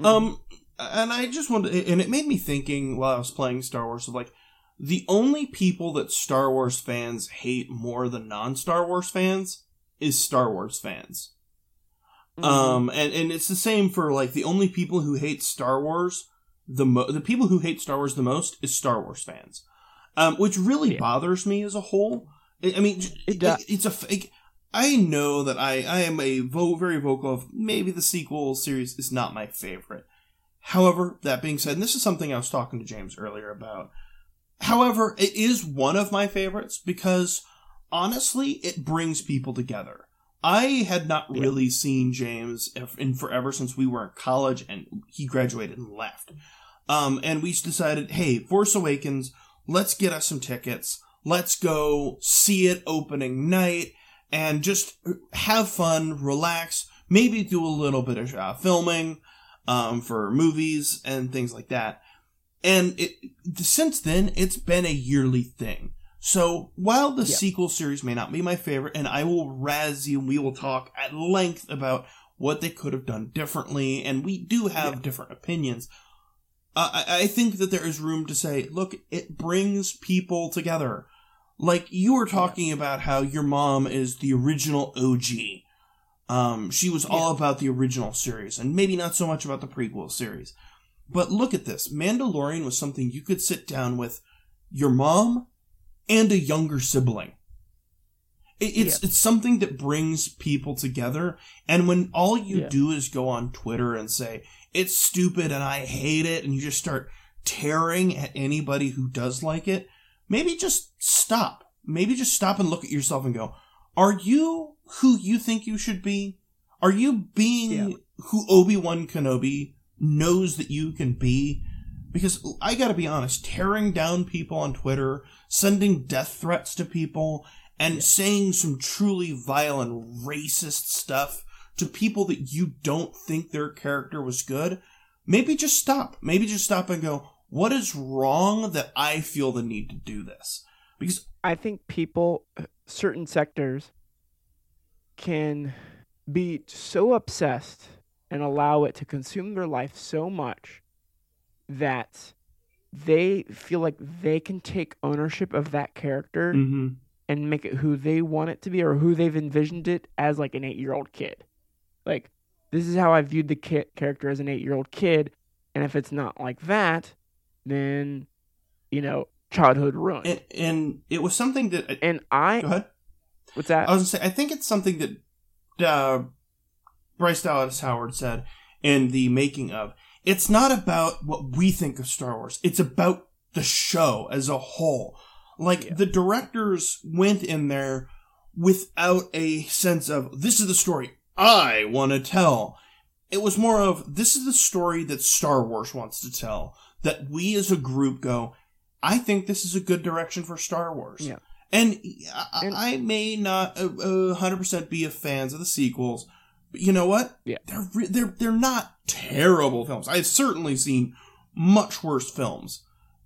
Mm-hmm. Um, and I just wanted, and it made me thinking while I was playing Star Wars of like the only people that Star Wars fans hate more than non-Star Wars fans is Star Wars fans. Mhm. Um, and, and it's the same for like the only people who hate Star Wars the mo- the people who hate Star Wars the most is Star Wars fans, um, which really Yeah. bothers me as a whole. I, I mean, It does. it's a fake. I know that I I am a vo- very vocal of maybe the sequel series is not my favorite. However, that being said, and this is something I was talking to James earlier about. However, it is one of my favorites because honestly, it brings people together. I had not Yeah. really seen James in forever since we were in college and he graduated and left. Um, and we decided, hey, Force Awakens, let's get us some tickets. Let's go see it opening night and just have fun, relax, maybe do a little bit of uh, filming um, for movies and things like that. And it, since then, it's been a yearly thing. So while the Yeah. sequel series may not be my favorite, and I will razz you, and we will talk at length about what they could have done differently, and we do have Yeah. different opinions. I, I I think that there is room to say, look, it brings people together. Like you were talking about how your mom is the original OG. Um, she was all about the original series, and maybe not so much about the prequel series. But look at this. Mandalorian was something you could sit down with your mom and a younger sibling. It, it's it's something that brings people together. And when all you Yeah. do is go on Twitter and say it's stupid and I hate it, and you just start tearing at anybody who does like it, maybe just stop. Maybe just stop and look at yourself and go, "Are you who you think you should be? Are you being Yeah. who Obi Wan Kenobi knows that you can be?" Because I gotta be honest, tearing down people on Twitter, sending death threats to people, and saying some truly vile and racist stuff to people that you don't think their character was good, maybe just stop. Maybe just stop and go, what is wrong that I feel the need to do this? Because, I think people, uh, certain sectors, can be so obsessed and allow it to consume their life so much that they feel like they can take ownership of that character mm-hmm. and make it who they want it to be or who they've envisioned it as like an eight year old kid. Like, this is how I viewed the ki- character as an eight year old kid. And if it's not like that, then, you know, childhood ruined. and, and it was something that. and I, go ahead. what's that? I was gonna say, I think it's something that uh, Bryce Dallas Howard said in the making of. It's not about what we think of Star Wars. It's about the show as a whole. Like Yeah. the directors went in there without a sense of this is the story I want to tell. It was more of this is the story that Star Wars wants to tell. That we as a group go, I think this is a good direction for Star Wars. Yeah. And I, And- I may not uh, uh, 100% be a fans of the sequels, but you know what? Yeah. They're re- they're they're not terrible films. I've certainly seen much worse films.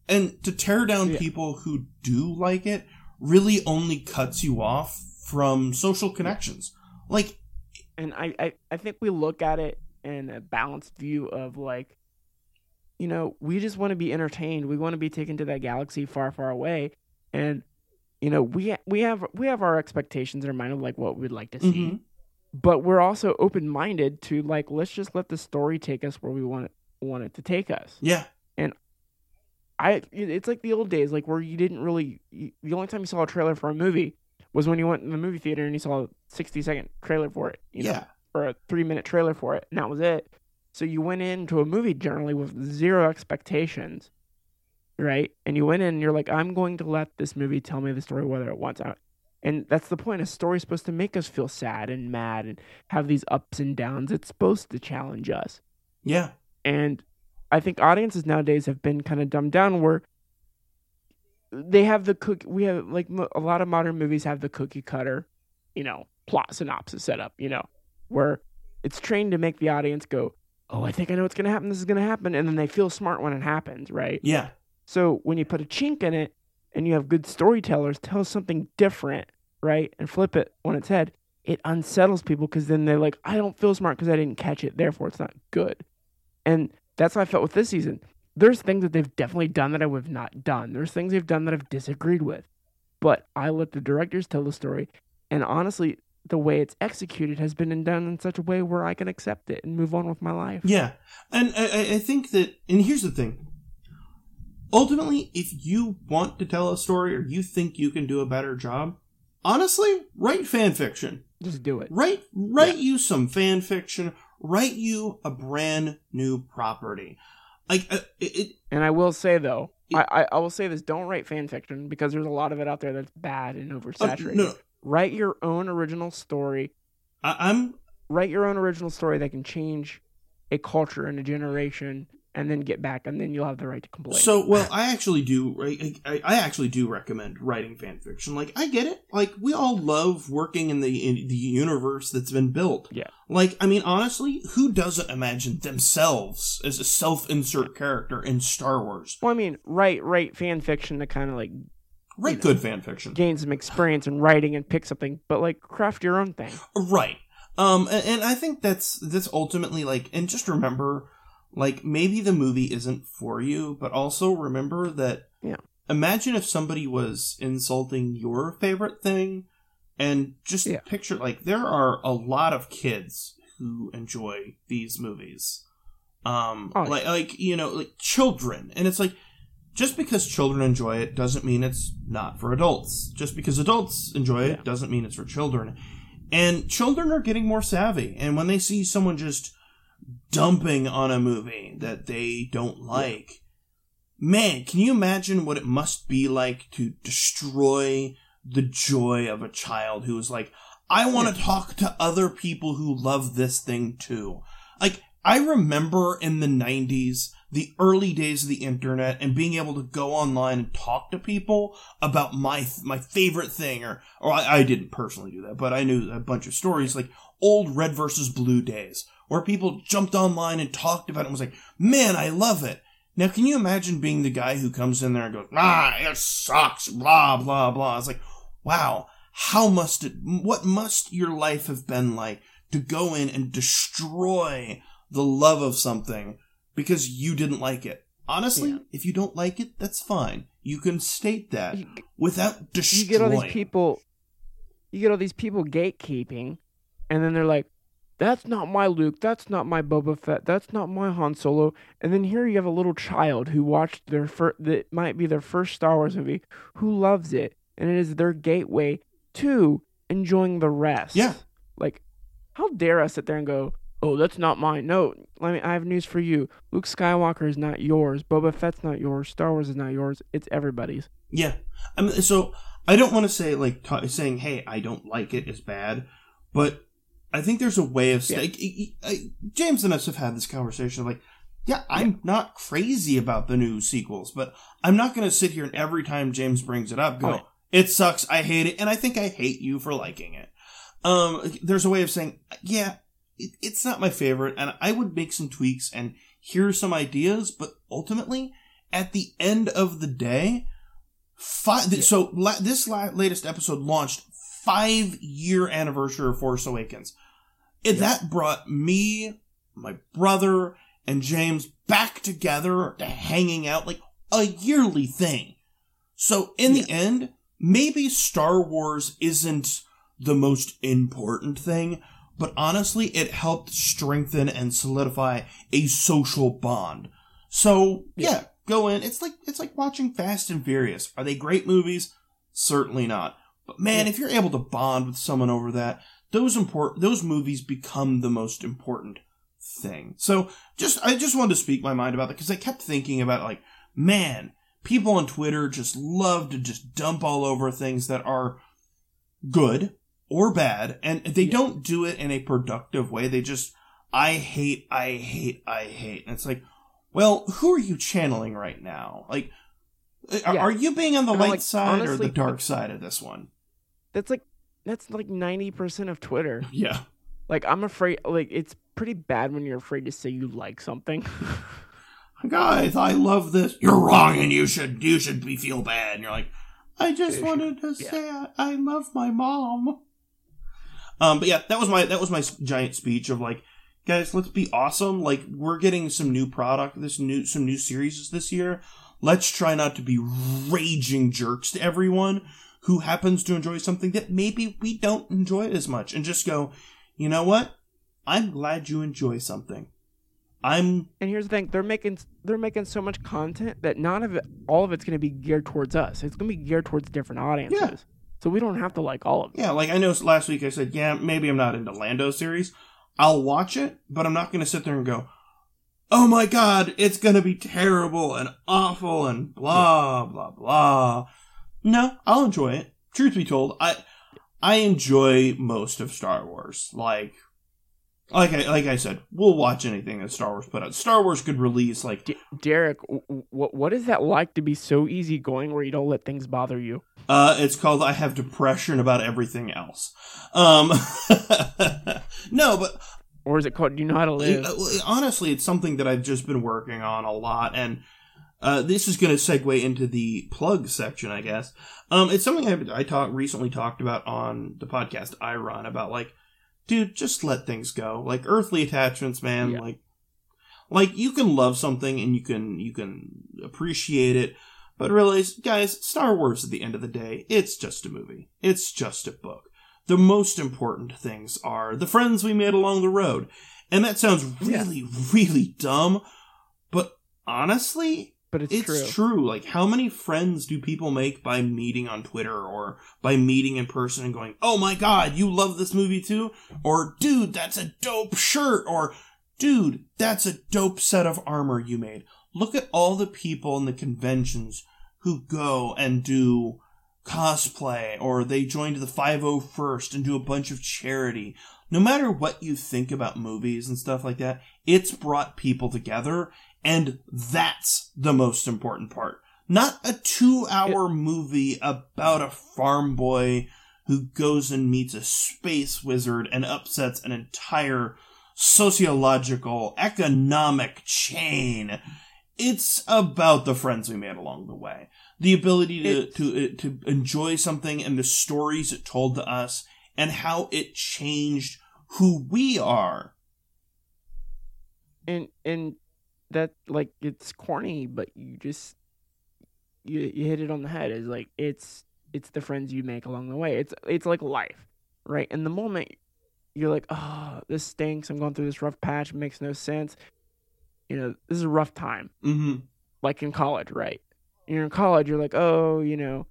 And to tear down Yeah. people who do like it really only cuts you off from social connections. Like and I, I, I think we look at it in a balanced view of like, you know, we just want to be entertained. We want to be taken to that galaxy far, far away, and you know, we we have we have our expectations in our mind of like what we'd like to see, Mhm. But we're also open minded to like let's just let the story take us where we want it want it to take us. yeah, And I it's like the old days, like where you didn't really you, the only time you saw a trailer for a movie was when you went in the movie theater and you saw a 60 second trailer for it, you know, yeah, or a three minute trailer for it, and that was it. So you went into a movie generally with zero expectations, right? And you went in and you're like, I'm going to let this movie tell me the story whether it wants out. And that's the point. A story's supposed to make us feel sad and mad and have these ups and downs. It's supposed to challenge us. yeah, And I think audiences nowadays have been kind of dumbed down where they have the cook. We have like a lot of modern movies have the cookie cutter, you know, plot synopsis set up, you know, where it's trained to make the audience go, "Oh, I think I know what's going to happen. This is going to happen," and then they feel smart when it happens, right? yeah, So when you put a chink in it and you have good storytellers tell something different, right, and flip it on its head, it unsettles people because then they're like, I don't feel smart because I didn't catch it, therefore it's not good. And that's how I felt with this season. There's things that they've definitely done that I would have not done. There's things they've done that I've disagreed with. But I let the directors tell the story. And honestly, the way it's executed has been done in such a way where I can accept it and move on with my life. yeah. And I, I- I think that, and here's the thing. Ultimately, if you want to tell a story or you think you can do a better job, honestly, write fan fiction. Just do it. Write write you some fan fiction. Write you a brand new property. Like uh, it, And I will say though, It- I, I I will say this: don't write fan fiction because there's a lot of it out there that's bad and uh, oversaturated. no, no, Write your own original story. I, I'm Write your own original story that can change a culture and a generation, and then get back, and then you'll have the right to complain. so well. I actually do. I, I, I actually do recommend writing fan fiction. Like I get it. Like we all love working in the in the universe that's been built. Yeah. Like I mean, honestly, who doesn't imagine themselves as a self-insert character in Star Wars? well, I mean, write write fan fiction to kind of like Write know. good fan fiction. gain some experience in writing and pick something, but like craft your own thing. Right. Um, and, and I think that's that's ultimately like, and just remember, like maybe the movie isn't for you, but also remember that. Yeah. Imagine if somebody was insulting your favorite thing, and just Yeah. picture like there are a lot of kids who enjoy these movies. Um, Oh, yeah. like like you know like children, and it's like just because children enjoy it doesn't mean it's not for adults. Just because adults enjoy it doesn't mean it's for children. And children are getting more savvy. And when they see someone just dumping on a movie that they don't like, man, can you imagine what it must be like to destroy the joy of a child who is like, I want to talk to other people who love this thing too. Like, I remember in the 90s, the early days of the internet and being able to go online and talk to people about my my favorite thing or or I, I didn't personally do that, but I knew a bunch of stories like old red versus blue days where people jumped online and talked about it and was like, "Man, I love it." Now, can you imagine being the guy who comes in there and goes, "Ah, it sucks," blah blah blah. It's like, wow, how must it? What must your life have been like to go in and destroy the love of something because you didn't like it? Honestly, Yeah. if you don't like it, that's fine. You can state that You, without destroying. you get all these people you get all these people gatekeeping and then they're like that's not my Luke, that's not my Boba Fett, that's not my Han Solo. And then here you have a little child who watched their first that might be their first Star Wars movie who loves it and it is their gateway to enjoying the rest. Yeah. Like how dare I sit there and go, "Oh, that's not mine." No, let me I have news for you. Luke Skywalker is not yours. Boba Fett's not yours. Star Wars is not yours. It's everybody's. Yeah. I mean, so I don't want to say like ta saying, "Hey, I don't like it" is bad, but I think there's a way of Yeah. like, I- I- James and us have had this conversation. of Like, yeah, I'm not crazy about the new sequels, but I'm not going to sit here and every time James brings it up, go, Oh, yeah. "It sucks. I hate it," and I think I hate you for liking it. Um, there's a way of saying, yeah, it, it's not my favorite, and I would make some tweaks and hear some ideas, but ultimately, at the end of the day, five. Yeah. So la- this la- latest episode launched five year anniversary of Force Awakens. It, That brought me, my brother, and James back together to hanging out like a yearly thing. So in the end, maybe Star Wars isn't the most important thing, but honestly, it helped strengthen and solidify a social bond. So yeah, go in. It's like it's like watching Fast and Furious. Are they great movies? Certainly not. But man, Yeah. if you're able to bond with someone over that, those important those movies become the most important thing. So just I just wanted to speak my mind about that because I kept thinking about like, man, people on Twitter just love to just dump all over things that are good or bad, and they Yeah. don't do it in a productive way. They just I hate, I hate, I hate. And it's like, well, who are you channeling right now? Like, are, Yeah. are you being on the And light like, side or the dark side of this one? That's like that's like ninety percent of Twitter. (laughs) Yeah. Like I'm afraid. Like it's pretty bad when you're afraid to say you like something. (laughs) Guys, I love this. You're wrong, and you should you should be feel bad. And you're like, I just wanted to yeah. say I, I love my mom. Um, but yeah, that was my that was my giant speech of like, guys, let's be awesome. Like we're getting some new product, this new some new series this year. Let's try not to be raging jerks to everyone who happens to enjoy something that maybe we don't enjoy as much, and just go, you know what? I'm glad you enjoy something. I'm and here's the thing: they're making they're making so much content that none of it, all of it's going to be geared towards us. It's going to be geared towards different audiences. Yeah. So we don't have to like all of it. Yeah, like I know last week I said, yeah, maybe I'm not into Lando series. I'll watch it, but I'm not going to sit there and go, oh my god, it's going to be terrible and awful and blah, blah, blah. No, I'll enjoy it. Truth be told, I I enjoy most of Star Wars. Like, like I like I said, we'll watch anything that Star Wars put out. Star Wars could release like D- Derrick, what what is that like to be so easygoing where you don't let things bother you? Uh, it's called I have depression about everything else. Um, (laughs) no, but Or is it called Do you know how to live? Uh, honestly, it's something that I've just been working on a lot, and uh, this is going to segue into the plug section, I guess. Um, it's something I I talk recently talked about on the podcast I run about like, dude, just let things go. Like earthly attachments, man. Yeah. Like, like you can love something and you can you can appreciate it, but realize, guys, Star Wars at the end of the day, it's just a movie. It's just a book. The most important things are the friends we made along the road. And that sounds Yeah. really, really dumb, but honestly, but it's, it's true. true. Like, how many friends do people make by meeting on Twitter or by meeting in person and going, oh my god, you love this movie too? Or, dude, that's a dope shirt. Or, dude, that's a dope set of armor you made. Look at all the people in the conventions who go and do cosplay or they join the 501st and do a bunch of charity. No matter what you think about movies and stuff like that, it's brought people together and that's the most important part. Not a two hour movie about a farm boy who goes and meets a space wizard and upsets an entire sociological, economic chain. It's about the friends we made along the way. The ability to, to, uh, to enjoy something and the stories it told to us and how it changed who we are. and and that like it's corny but you just you you hit it on the head is like it's it's the friends you make along the way. It's it's like life right? In the moment you're like oh this stinks. I'm going through this rough patch. It makes no sense. You know this is a rough time. Mm-hmm. like in college right? You're in college you're like oh you know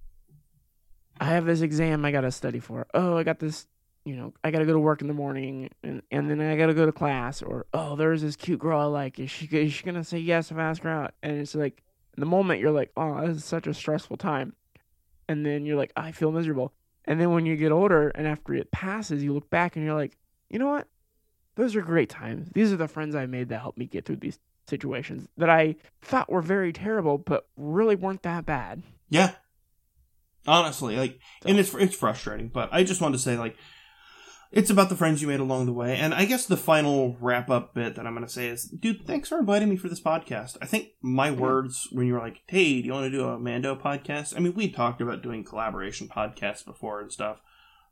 i have this exam i gotta study for. Oh i got this you know i gotta go to work in the morning and, and then i gotta go to class or oh there's this cute girl i like. Is she, is she gonna say yes if i ask her out? And it's like in the moment you're like oh this is such a stressful time and then you're like i feel miserable. And then when you get older and after it passes you look back and you're like you know what? Those are great times. These are the friends i made that helped me get through these situations that I thought were very terrible, but really weren't that bad. Yeah. Honestly, like, and it's it's frustrating, but I just wanted to say, like, it's about the friends you made along the way, and I guess the final wrap up bit that I'm going to say is, dude, thanks for inviting me for this podcast. I think my words when you were like, hey, do you want to do a Mando podcast? I mean, we talked about doing collaboration podcasts before and stuff.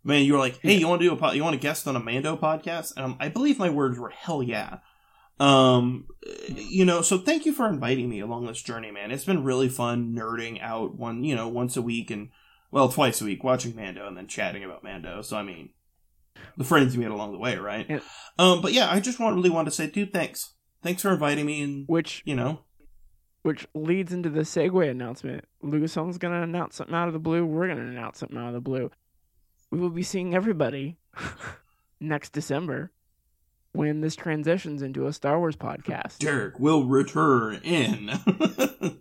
Man, you were like, hey, you want to do a po- you want to guest on a Mando podcast? And um, I believe my words were hell yeah. Um, you know, so thank you for inviting me along this journey, man. It's been really fun nerding out one, you know, once a week and well, twice a week watching Mando and then chatting about Mando. So I mean, the friends you made along the way, right? Yeah. Um, but yeah, I just want really want to say, dude, thanks, thanks for inviting me, and Which you know, which leads into the segue announcement. Lucasfilm's gonna announce something out of the blue. We're gonna announce something out of the blue. we will be seeing everybody (laughs) next December when this transitions into a Star Wars podcast. Derrick will return in.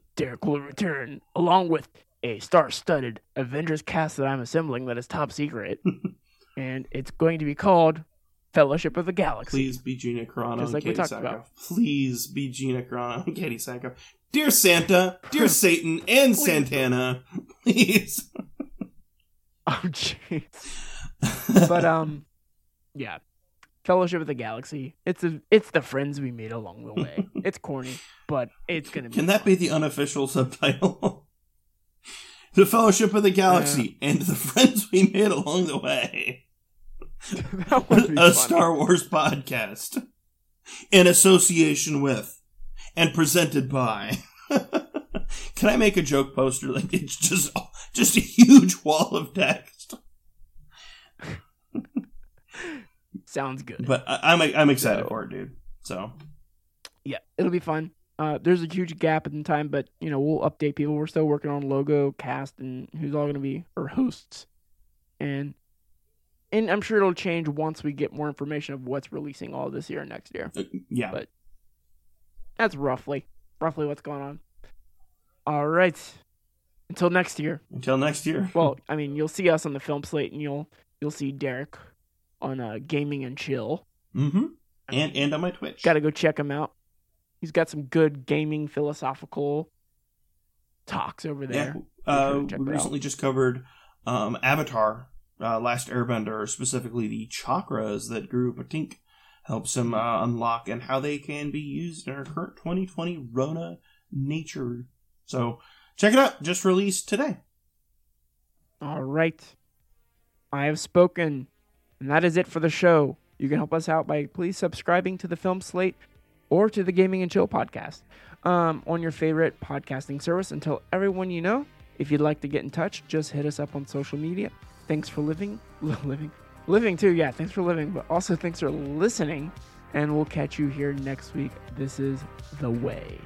(laughs) Derrick will return along with a star-studded Avengers cast that I'm assembling that is top secret, (laughs) and it's going to be called Fellowship of the Galaxy. Please be Gina Carano Just and like we Katee Sackhoff. Please be Gina Carano and Katee Sackhoff. Dear Santa, dear (laughs) Satan, and Please. Santana, (laughs) please. Oh jeez. (laughs) But um, yeah, Fellowship of the Galaxy. It's a it's the friends we made along the way. It's corny, but it's gonna be. Can that be the unofficial subtitle? The Fellowship of the Galaxy and the friends we made along the way. (laughs) that would be a funny. Star Wars podcast in association with and presented by. (laughs) Can I make a joke poster (laughs) like it's just just a huge wall of text? Sounds good. But I, I'm I'm excited So- for it, dude. So yeah, it'll be fun. Uh, there's a huge gap in time, but you know we'll update people. We're still working on logo, cast, and who's all going to be our hosts, and and I'm sure it'll change once we get more information of what's releasing all this year and next year. uh, yeah, But- That's roughly roughly what's going on. All right, until next year. until next year. (laughs) Well, I mean, you'll see us on the film slate, and you'll you'll see Derrick on uh, Gaming and Chill. mm-hmm. And and on my Twitch. Got to go check him out. He's got some good gaming philosophical talks over Yeah, there. uh, sure we it out. recently just covered um, Avatar, uh, Last Airbender, specifically the chakras that Guru Pathik helps him uh, unlock and how they can be used in our current 2020 Rona nature. So check it out. Just released today. All right. I have spoken, and that is it for the show. You can help us out by please subscribing to the Film Slate or to the Gaming and Chill podcast um, on your favorite podcasting service. And tell everyone you know. If you'd like to get in touch, just hit us up on social media. Thanks for living, (laughs) living, living too. Yeah, thanks for living, but also thanks for listening. And we'll catch you here next week. This is The Way.